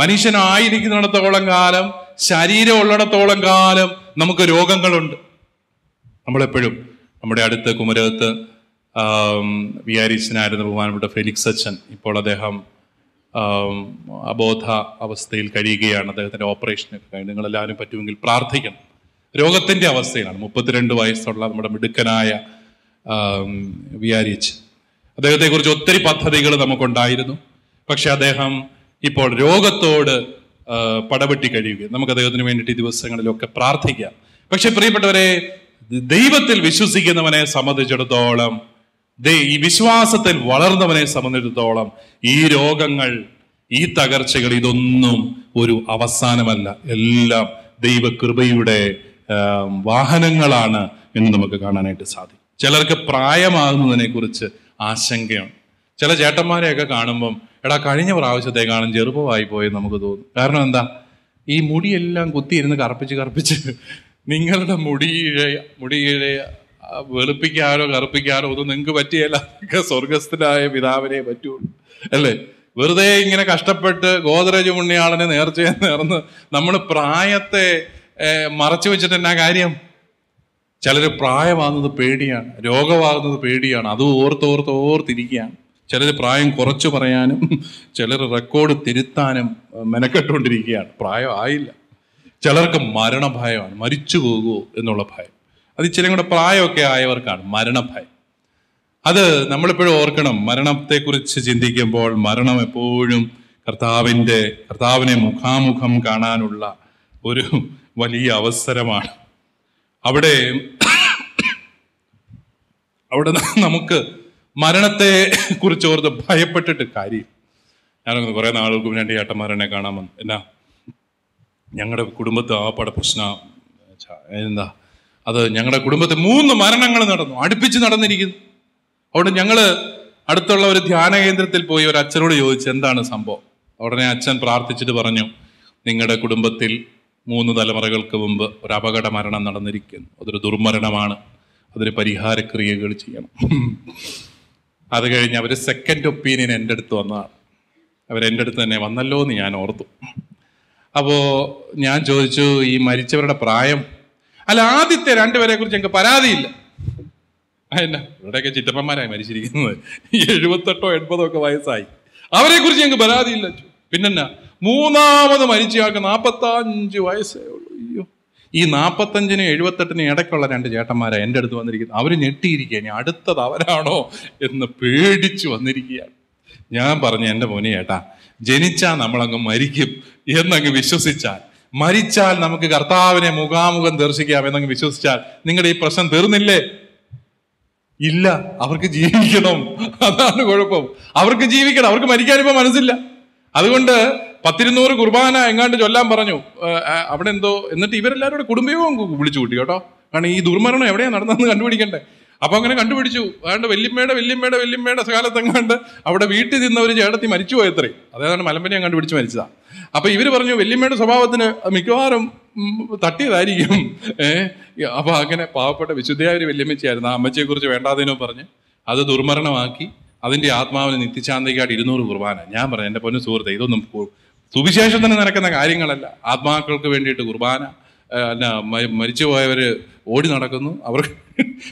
മനുഷ്യനായിരിക്കുന്നിടത്തോളം കാലം ശരീരം ഉള്ളിടത്തോളം കാലം നമുക്ക് രോഗങ്ങളുണ്ട്. നമ്മളെപ്പോഴും നമ്മുടെ അടുത്ത് കുമരകത്ത് വിയാരിച്ചനായിരുന്ന ബഹുമാനപ്പെട്ട ഫെലിക്സ് അച്ഛൻ ഇപ്പോൾ അദ്ദേഹം അബോധ അവസ്ഥയിൽ കഴിയുകയാണ്. അദ്ദേഹത്തിന്റെ ഓപ്പറേഷനൊക്കെ കഴിഞ്ഞ് നിങ്ങളെല്ലാവരും പറ്റുമെങ്കിൽ പ്രാർത്ഥിക്കണം. രോഗത്തിന്റെ അവസ്ഥയിലാണ്. മുപ്പത്തിരണ്ട് വയസ്സുള്ള നമ്മുടെ മിടുക്കനായ വിയാരിച്ച് അദ്ദേഹത്തെക്കുറിച്ച് ഒത്തിരി പദ്ധതികൾ നമുക്കുണ്ടായിരുന്നു. പക്ഷെ അദ്ദേഹം ഇപ്പോൾ രോഗത്തോട് പടവെട്ടി കഴിയുകയും നമുക്ക് അദ്ദേഹത്തിന് വേണ്ടിയിട്ട് ഈ ദിവസങ്ങളിലൊക്കെ പ്രാർത്ഥിക്കാം. പക്ഷെ പ്രിയപ്പെട്ടവരെ ദൈവത്തിൽ വിശ്വസിക്കുന്നവനെ സംബന്ധിച്ചിടത്തോളം ഈ വിശ്വാസത്തിൽ വളർന്നവനെ സംബന്ധിച്ചിടത്തോളം ഈ രോഗങ്ങൾ ഈ തകർച്ചകൾ ഇതൊന്നും ഒരു അവസാനമല്ല. എല്ലാം ദൈവകൃപയുടെ വാഹനങ്ങളാണ് എന്ന് നമുക്ക് കാണാനായിട്ട് സാധിക്കും. ചിലർക്ക് പ്രായമാകുന്നതിനെ കുറിച്ച് ആശങ്കയാണ് ചില ചേട്ടന്മാരെയൊക്കെ കാണുമ്പം എടാ കഴിഞ്ഞ പ്രാവശ്യത്തേക്കാളും ചെറുപ്പമായി പോയി നമുക്ക് തോന്നും. കാരണം എന്താ? ഈ മുടിയെല്ലാം കുത്തിയിരുന്ന് കറുപ്പിച്ച് കറുപ്പിച്ച് നിങ്ങളുടെ മുടിയിഴയ ആ, വെളുപ്പിക്കാനോ കറുപ്പിക്കാനോ ഒന്നും നിങ്ങൾക്ക് പറ്റിയല്ല. സ്വർഗസ്ഥനായ പിതാവിനെ പറ്റുള്ളൂ. അല്ലേ? വെറുതെ ഇങ്ങനെ കഷ്ടപ്പെട്ട് ഗോദ്രേജ് പുണ്യാളനെ നേർച്ചയെ നേർന്ന് നമ്മൾ പ്രായത്തെ മറച്ചു വെച്ചിട്ട് എന്നാ കാര്യം? ചിലർ പ്രായമാകുന്നത് പേടിയാണ് രോഗമാകുന്നത് പേടിയാണ്. അത് ഓർത്ത് ഓർത്ത് ഓർത്തിരിക്കുകയാണ്. ചിലർ പ്രായം കുറച്ച് പറയാനും ചിലർ റെക്കോർഡ് തിരുത്താനും മെനക്കെട്ടുകൊണ്ടിരിക്കുകയാണ്. പ്രായം ആയില്ല. ചിലർക്ക് മരണഭയമാണ്. മരിച്ചു പോകുമോ എന്നുള്ള ഭയം. അത് ഇച്ചിരി കൂടെ പ്രായമൊക്കെ ആയവർക്കാണ് മരണഭയം. അത് നമ്മളിപ്പോഴും ഓർക്കണം. മരണത്തെക്കുറിച്ച് ചിന്തിക്കുമ്പോൾ മരണം എപ്പോഴും കർത്താവിന്റെ കർത്താവിനെ മുഖാമുഖം കാണാനുള്ള ഒരു വലിയ അവസരമാണ്. അവിടെ അവിടെ നമുക്ക് മരണത്തെ കുറിച്ച് ഓർത്ത് ഭയപ്പെട്ടിട്ട് കാര്യം. ഞാനൊന്ന് കുറെ നാളുകൾക്ക് എന്റെ ഏട്ടന്മാരെന്നെ കാണാൻ വന്നു. എന്നാ ഞങ്ങളുടെ കുടുംബത്തെ ആ പട പ്രശ്ന എന്താ അത് ഞങ്ങളുടെ കുടുംബത്തെ മൂന്ന് മരണങ്ങൾ നടന്നു. അടുപ്പിച്ച് നടന്നിരിക്കുന്നു. അവിടെ ഞങ്ങൾ അടുത്തുള്ള ഒരു ധ്യാന കേന്ദ്രത്തിൽ പോയി ഒരു അച്ഛനോട് ചോദിച്ചു എന്താണ് സംഭവം? ഉടനെ അച്ഛൻ പ്രാർത്ഥിച്ചിട്ട് പറഞ്ഞു നിങ്ങളുടെ കുടുംബത്തിൽ മൂന്ന് തലമുറകൾക്ക് മുമ്പ് ഒരു അപകട മരണം നടന്നിരിക്കുന്നു. അതൊരു ദുർമരണമാണ്. അതിന് പരിഹാരക്രിയകൾ ചെയ്യണം. അത് കഴിഞ്ഞ് അവർ സെക്കൻഡ് ഒപ്പീനിയൻ എന്റെ അടുത്ത് വന്നതാണ്. അവരെന്റെ അടുത്ത് തന്നെ വന്നല്ലോ എന്ന് ഞാൻ ഓർത്തു. അപ്പോൾ ഞാൻ ചോദിച്ചു ഈ മരിച്ചവരുടെ പ്രായം? അല്ല ആദ്യത്തെ രണ്ടുപേരെ കുറിച്ച് ഞങ്ങൾക്ക് പരാതിയില്ല. എന്നാ ഇവിടെയൊക്കെ ചിറ്റപ്പന്മാരായി മരിച്ചിരിക്കുന്നത്. എഴുപത്തെട്ടോ എൺപതോ ഒക്കെ വയസ്സായി. അവരെ കുറിച്ച് ഞങ്ങൾക്ക് പരാതിയില്ല. പിന്നെന്നാ? മൂന്നാമത് മരിച്ചയാൾക്ക് നാപ്പത്തഞ്ച് വയസ്സേ ഉള്ളൂ. അയ്യോ. ഈ നാൽപ്പത്തഞ്ചിനും എഴുപത്തെട്ടിനും ഇടയ്ക്കുള്ള രണ്ട് ചേട്ടന്മാരാണ് എന്റെ അടുത്ത് വന്നിരിക്കുന്നത്. അവർ ഞെട്ടിയിരിക്കുക ഇനി അടുത്തത് അവരാണോ എന്ന് പേടിച്ചു വന്നിരിക്കുകയാണ്. ഞാൻ പറഞ്ഞു എന്റെ മോനെ ചേട്ടാ ജനിച്ചാൽ നമ്മളങ്ങ് മരിക്കും എന്നങ്ങ് വിശ്വസിച്ചാൽ മരിച്ചാൽ നമുക്ക് കർത്താവിനെ മുഖാമുഖം ദർശിക്കാം എന്നങ്ങ് വിശ്വസിച്ചാൽ നിങ്ങളുടെ ഈ പ്രശ്നം തീർന്നില്ലേ? ഇല്ല അവർക്ക് ജീവിക്കണം. അതാണ് കുഴപ്പം. അവർക്ക് ജീവിക്കണം. അവർക്ക് മരിക്കാനിപ്പോ മനസ്സില്ല. അതുകൊണ്ട് പത്തിരുന്നൂറ് കുർബാന എങ്ങാണ്ട് ചൊല്ലാൻ പറഞ്ഞു. അവിടെ എന്തോ എന്നിട്ട് ഇവരെല്ലാവരും കൂടെ കുടുംബവും വിളിച്ചു കൂട്ടി കേട്ടോ. കാരണം ഈ ദുർമരണം എവിടെയാണ് നടന്നതെന്ന് കണ്ടുപിടിക്കണ്ടേ. അപ്പൊ അങ്ങനെ കണ്ടുപിടിച്ചു. അതുകൊണ്ട് വല്യമ്മയുടെ വല്യമ്മയുടെ വല്യമ്മയുടെ കാലത്തെങ്ങാണ്ട് അവിടെ വീട്ടിൽ നിന്ന ഒരു ചേട്ടത്തി മരിച്ചു പോയത്രേ അതേതാണ് മലമ്പനിയെ കണ്ടുപിടിച്ച് മരിച്ചതാ. അപ്പൊ ഇവർ പറഞ്ഞു വല്യമ്മയുടെ സ്വഭാവത്തിന് മിക്കവാറും തട്ടിയതായിരിക്കും. ഏഹ് അപ്പൊ അങ്ങനെ പാവപ്പെട്ട വിശുദ്ധയായ ഒരു വല്യമ്മച്ചായിരുന്നു ആ അമ്മച്ചയെ കുറിച്ച് വേണ്ടാതിനോ പറഞ്ഞ് അത് ദുർമരണമാക്കി അതിന്റെ ആത്മാവിന് നിത്യശാന്തിക്കായിട്ട് ഇരുന്നൂറ് കുർബാന. ഞാൻ പറഞ്ഞു എന്റെ പൊന്നു സുഹൃത്തെ ഇതൊന്നും സുവിശേഷത്തിന് നടക്കുന്ന കാര്യങ്ങളല്ല. ആത്മാക്കൾക്ക് വേണ്ടിയിട്ട് കുർബാന ആ, എന്നാ, മ- ഓടി നടക്കുന്നു. അവർ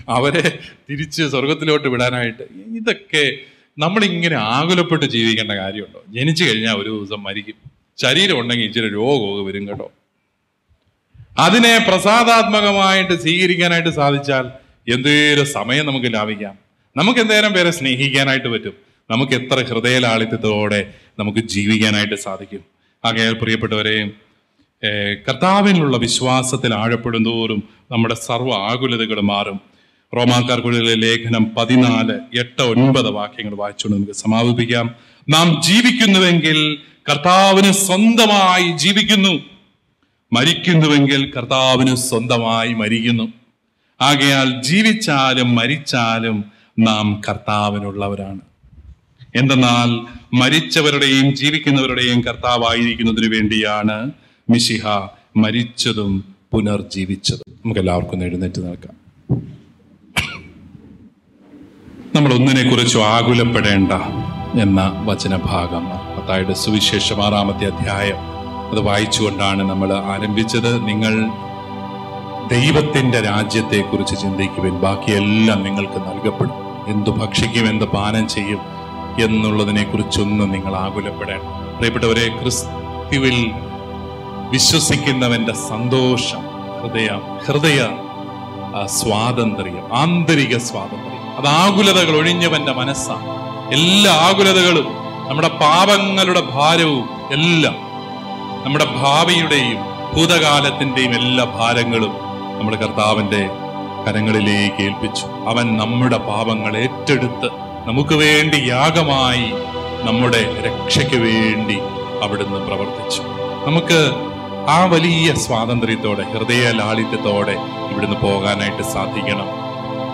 അവരെ തിരിച്ച് സ്വർഗത്തിലോട്ട് വിടാനായിട്ട് ഇതൊക്കെ നമ്മളിങ്ങനെ ആകുലപ്പെട്ട് ജീവിക്കേണ്ട കാര്യമുണ്ടോ? ജനിച്ചു കഴിഞ്ഞാൽ ഒരു ദിവസം മരിക്കും. ശരീരം ഉണ്ടെങ്കിൽ ഇച്ചിരി രോഗമൊക്കെ വരും കേട്ടോ. അതിനെ പ്രസാദാത്മകമായിട്ട് സ്വീകരിക്കാനായിട്ട് സാധിച്ചാൽ എന്തേലും സമയം നമുക്ക് ലാഭിക്കാം. നമുക്ക് എന്തേലും പേരെ സ്നേഹിക്കാനായിട്ട് പറ്റും? നമുക്ക് എത്ര ഹൃദയലാളിത്യത്തോടെ നമുക്ക് ജീവിക്കാനായിട്ട് സാധിക്കും. ആകയാൽ പ്രിയപ്പെട്ടവരെ കർത്താവിനുള്ള വിശ്വാസത്തിൽ ആഴപ്പെടുന്തോറും നമ്മുടെ സർവ ആകുലതകൾ മാറും. റോമാക്കാർക്കുള്ളിലെ ലേഖനം പതിനാല് എട്ട് ഒൻപത് വാക്യങ്ങൾ വായിച്ചുകൊണ്ട് നമുക്ക് സമാപിപ്പിക്കാം. നാം ജീവിക്കുന്നുവെങ്കിൽ കർത്താവിന് സ്വന്തമായി ജീവിക്കുന്നു. മരിക്കുന്നുവെങ്കിൽ കർത്താവിന് സ്വന്തമായി മരിക്കുന്നു. ആകയാൽ ജീവിച്ചാലും മരിച്ചാലും നാം കർത്താവിനുള്ളവരാണ്. എന്തെന്നാൽ മരിച്ചവരുടെയും ജീവിക്കുന്നവരുടെയും കർത്താവായിരിക്കുന്നതിന് വേണ്ടിയാണ് മിശിഹ മരിച്ചതും പുനർജീവിച്ചതും. നമുക്ക് എല്ലാവർക്കും എഴുന്നേറ്റ് നിൽക്കാം. നമ്മൾ ഒന്നിനെ കുറിച്ചും ആകുലപ്പെടേണ്ട എന്ന വചനഭാഗം. പത്തായുടെ സുവിശേഷം ആറാമത്തെ അധ്യായം. അത് വായിച്ചുകൊണ്ടാണ് നമ്മൾ ആരംഭിച്ചത്. നിങ്ങൾ ദൈവത്തിന്റെ രാജ്യത്തെക്കുറിച്ച് ചിന്തിക്കുവിൻ. ബാക്കിയെല്ലാം നിങ്ങൾക്ക് നൽകപ്പെടും. എന്തു ഭക്ഷിക്കും എന്ത് പാനം ചെയ്യും എന്നുള്ളതിനെ കുറിച്ചൊന്നും നിങ്ങൾ ആകുലപ്പെടേണ്ട. പ്രിയപ്പെട്ടവരെ ക്രിസ്തുവിൽ വിശ്വസിക്കുന്നവന്റെ സന്തോഷം ഹൃദയ ഹൃദയ സ്വാതന്ത്ര്യം ആന്തരിക സ്വാതന്ത്ര്യം. അത് ആകുലതകൾ ഒഴിഞ്ഞവന്റെ മനസ്സാണ്. എല്ലാ ആകുലതകളും നമ്മുടെ പാപങ്ങളുടെ ഭാരവും എല്ലാം നമ്മുടെ ഭാവിയുടെയും ഭൂതകാലത്തിന്റെയും എല്ലാ ഭാരങ്ങളും നമ്മുടെ കർത്താവിന്റെ കരങ്ങളിലേക്ക് ഏൽപ്പിച്ചു. അവൻ നമ്മുടെ പാപങ്ങൾ ഏറ്റെടുത്ത് നമുക്ക് വേണ്ടി യാഗമായി നമ്മുടെ രക്ഷയ്ക്ക് വേണ്ടി അവിടുന്ന് പ്രവർത്തിച്ചു. നമുക്ക് ആ വലിയ സ്വാതന്ത്ര്യത്തോടെ ഹൃദയ ലാളിത്യത്തോടെ ഇവിടുന്ന് പോകാനായിട്ട് സാധിക്കണം.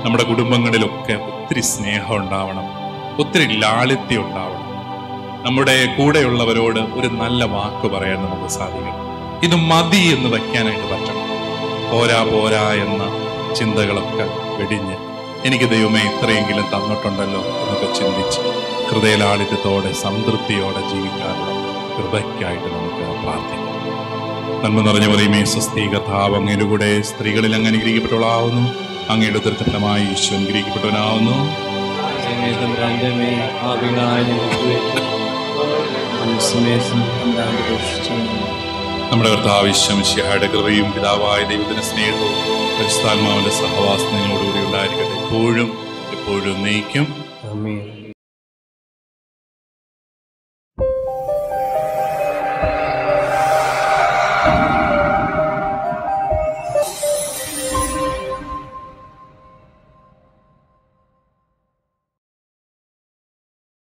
നമ്മുടെ കുടുംബങ്ങളിലൊക്കെ ഒത്തിരി സ്നേഹം ഉണ്ടാവണം ഒത്തിരി ലാളിത്യം ഉണ്ടാവണം. നമ്മുടെ കൂടെയുള്ളവരോട് ഒരു നല്ല വാക്ക് പറയാൻ നമുക്ക് സാധിക്കണം. ഇത് മതി എന്ന് വയ്ക്കാനായിട്ട് പറ്റണം. പോരാ പോരാ എന്ന ചിന്തകളൊക്കെ വെടിഞ്ഞ് എനിക്ക് ദൈവമേ ഇത്രയെങ്കിലും തന്നിട്ടുണ്ടല്ലോ എന്നൊക്കെ ചിന്തിച്ച് ഹൃദയലാളിത്യത്തോടെ സംതൃപ്തിയോടെ ജീവിക്കാനുള്ള കൃപയ്ക്കായിട്ട് നമുക്ക് പ്രാർത്ഥിക്കാം. നന്മ നിറഞ്ഞ പറയുമേ സ്വസ്തി കഥാവ് അങ്ങനെ കൂടെ സ്ത്രീകളിൽ അങ്ങ് അനുഗ്രഹിക്കപ്പെട്ടവളാവുന്നു. അങ്ങയുടെ ദൃഢമായി ഈശോ അനുഗ്രഹിക്കപ്പെട്ടവനാവുന്നു. നമ്മുടെ കർത്താവശ്യം ശിഹായുടെ കൃപയും പിതാവായ ദൈവത്തിന്റെ സ്നേഹവും പരിശുദ്ധാത്മാവിന്റെ സഹവാസം നിങ്ങളോടുകൂടി ഉണ്ടായിരിക്കട്ടെ. എപ്പോഴും എപ്പോഴും നയിക്കും.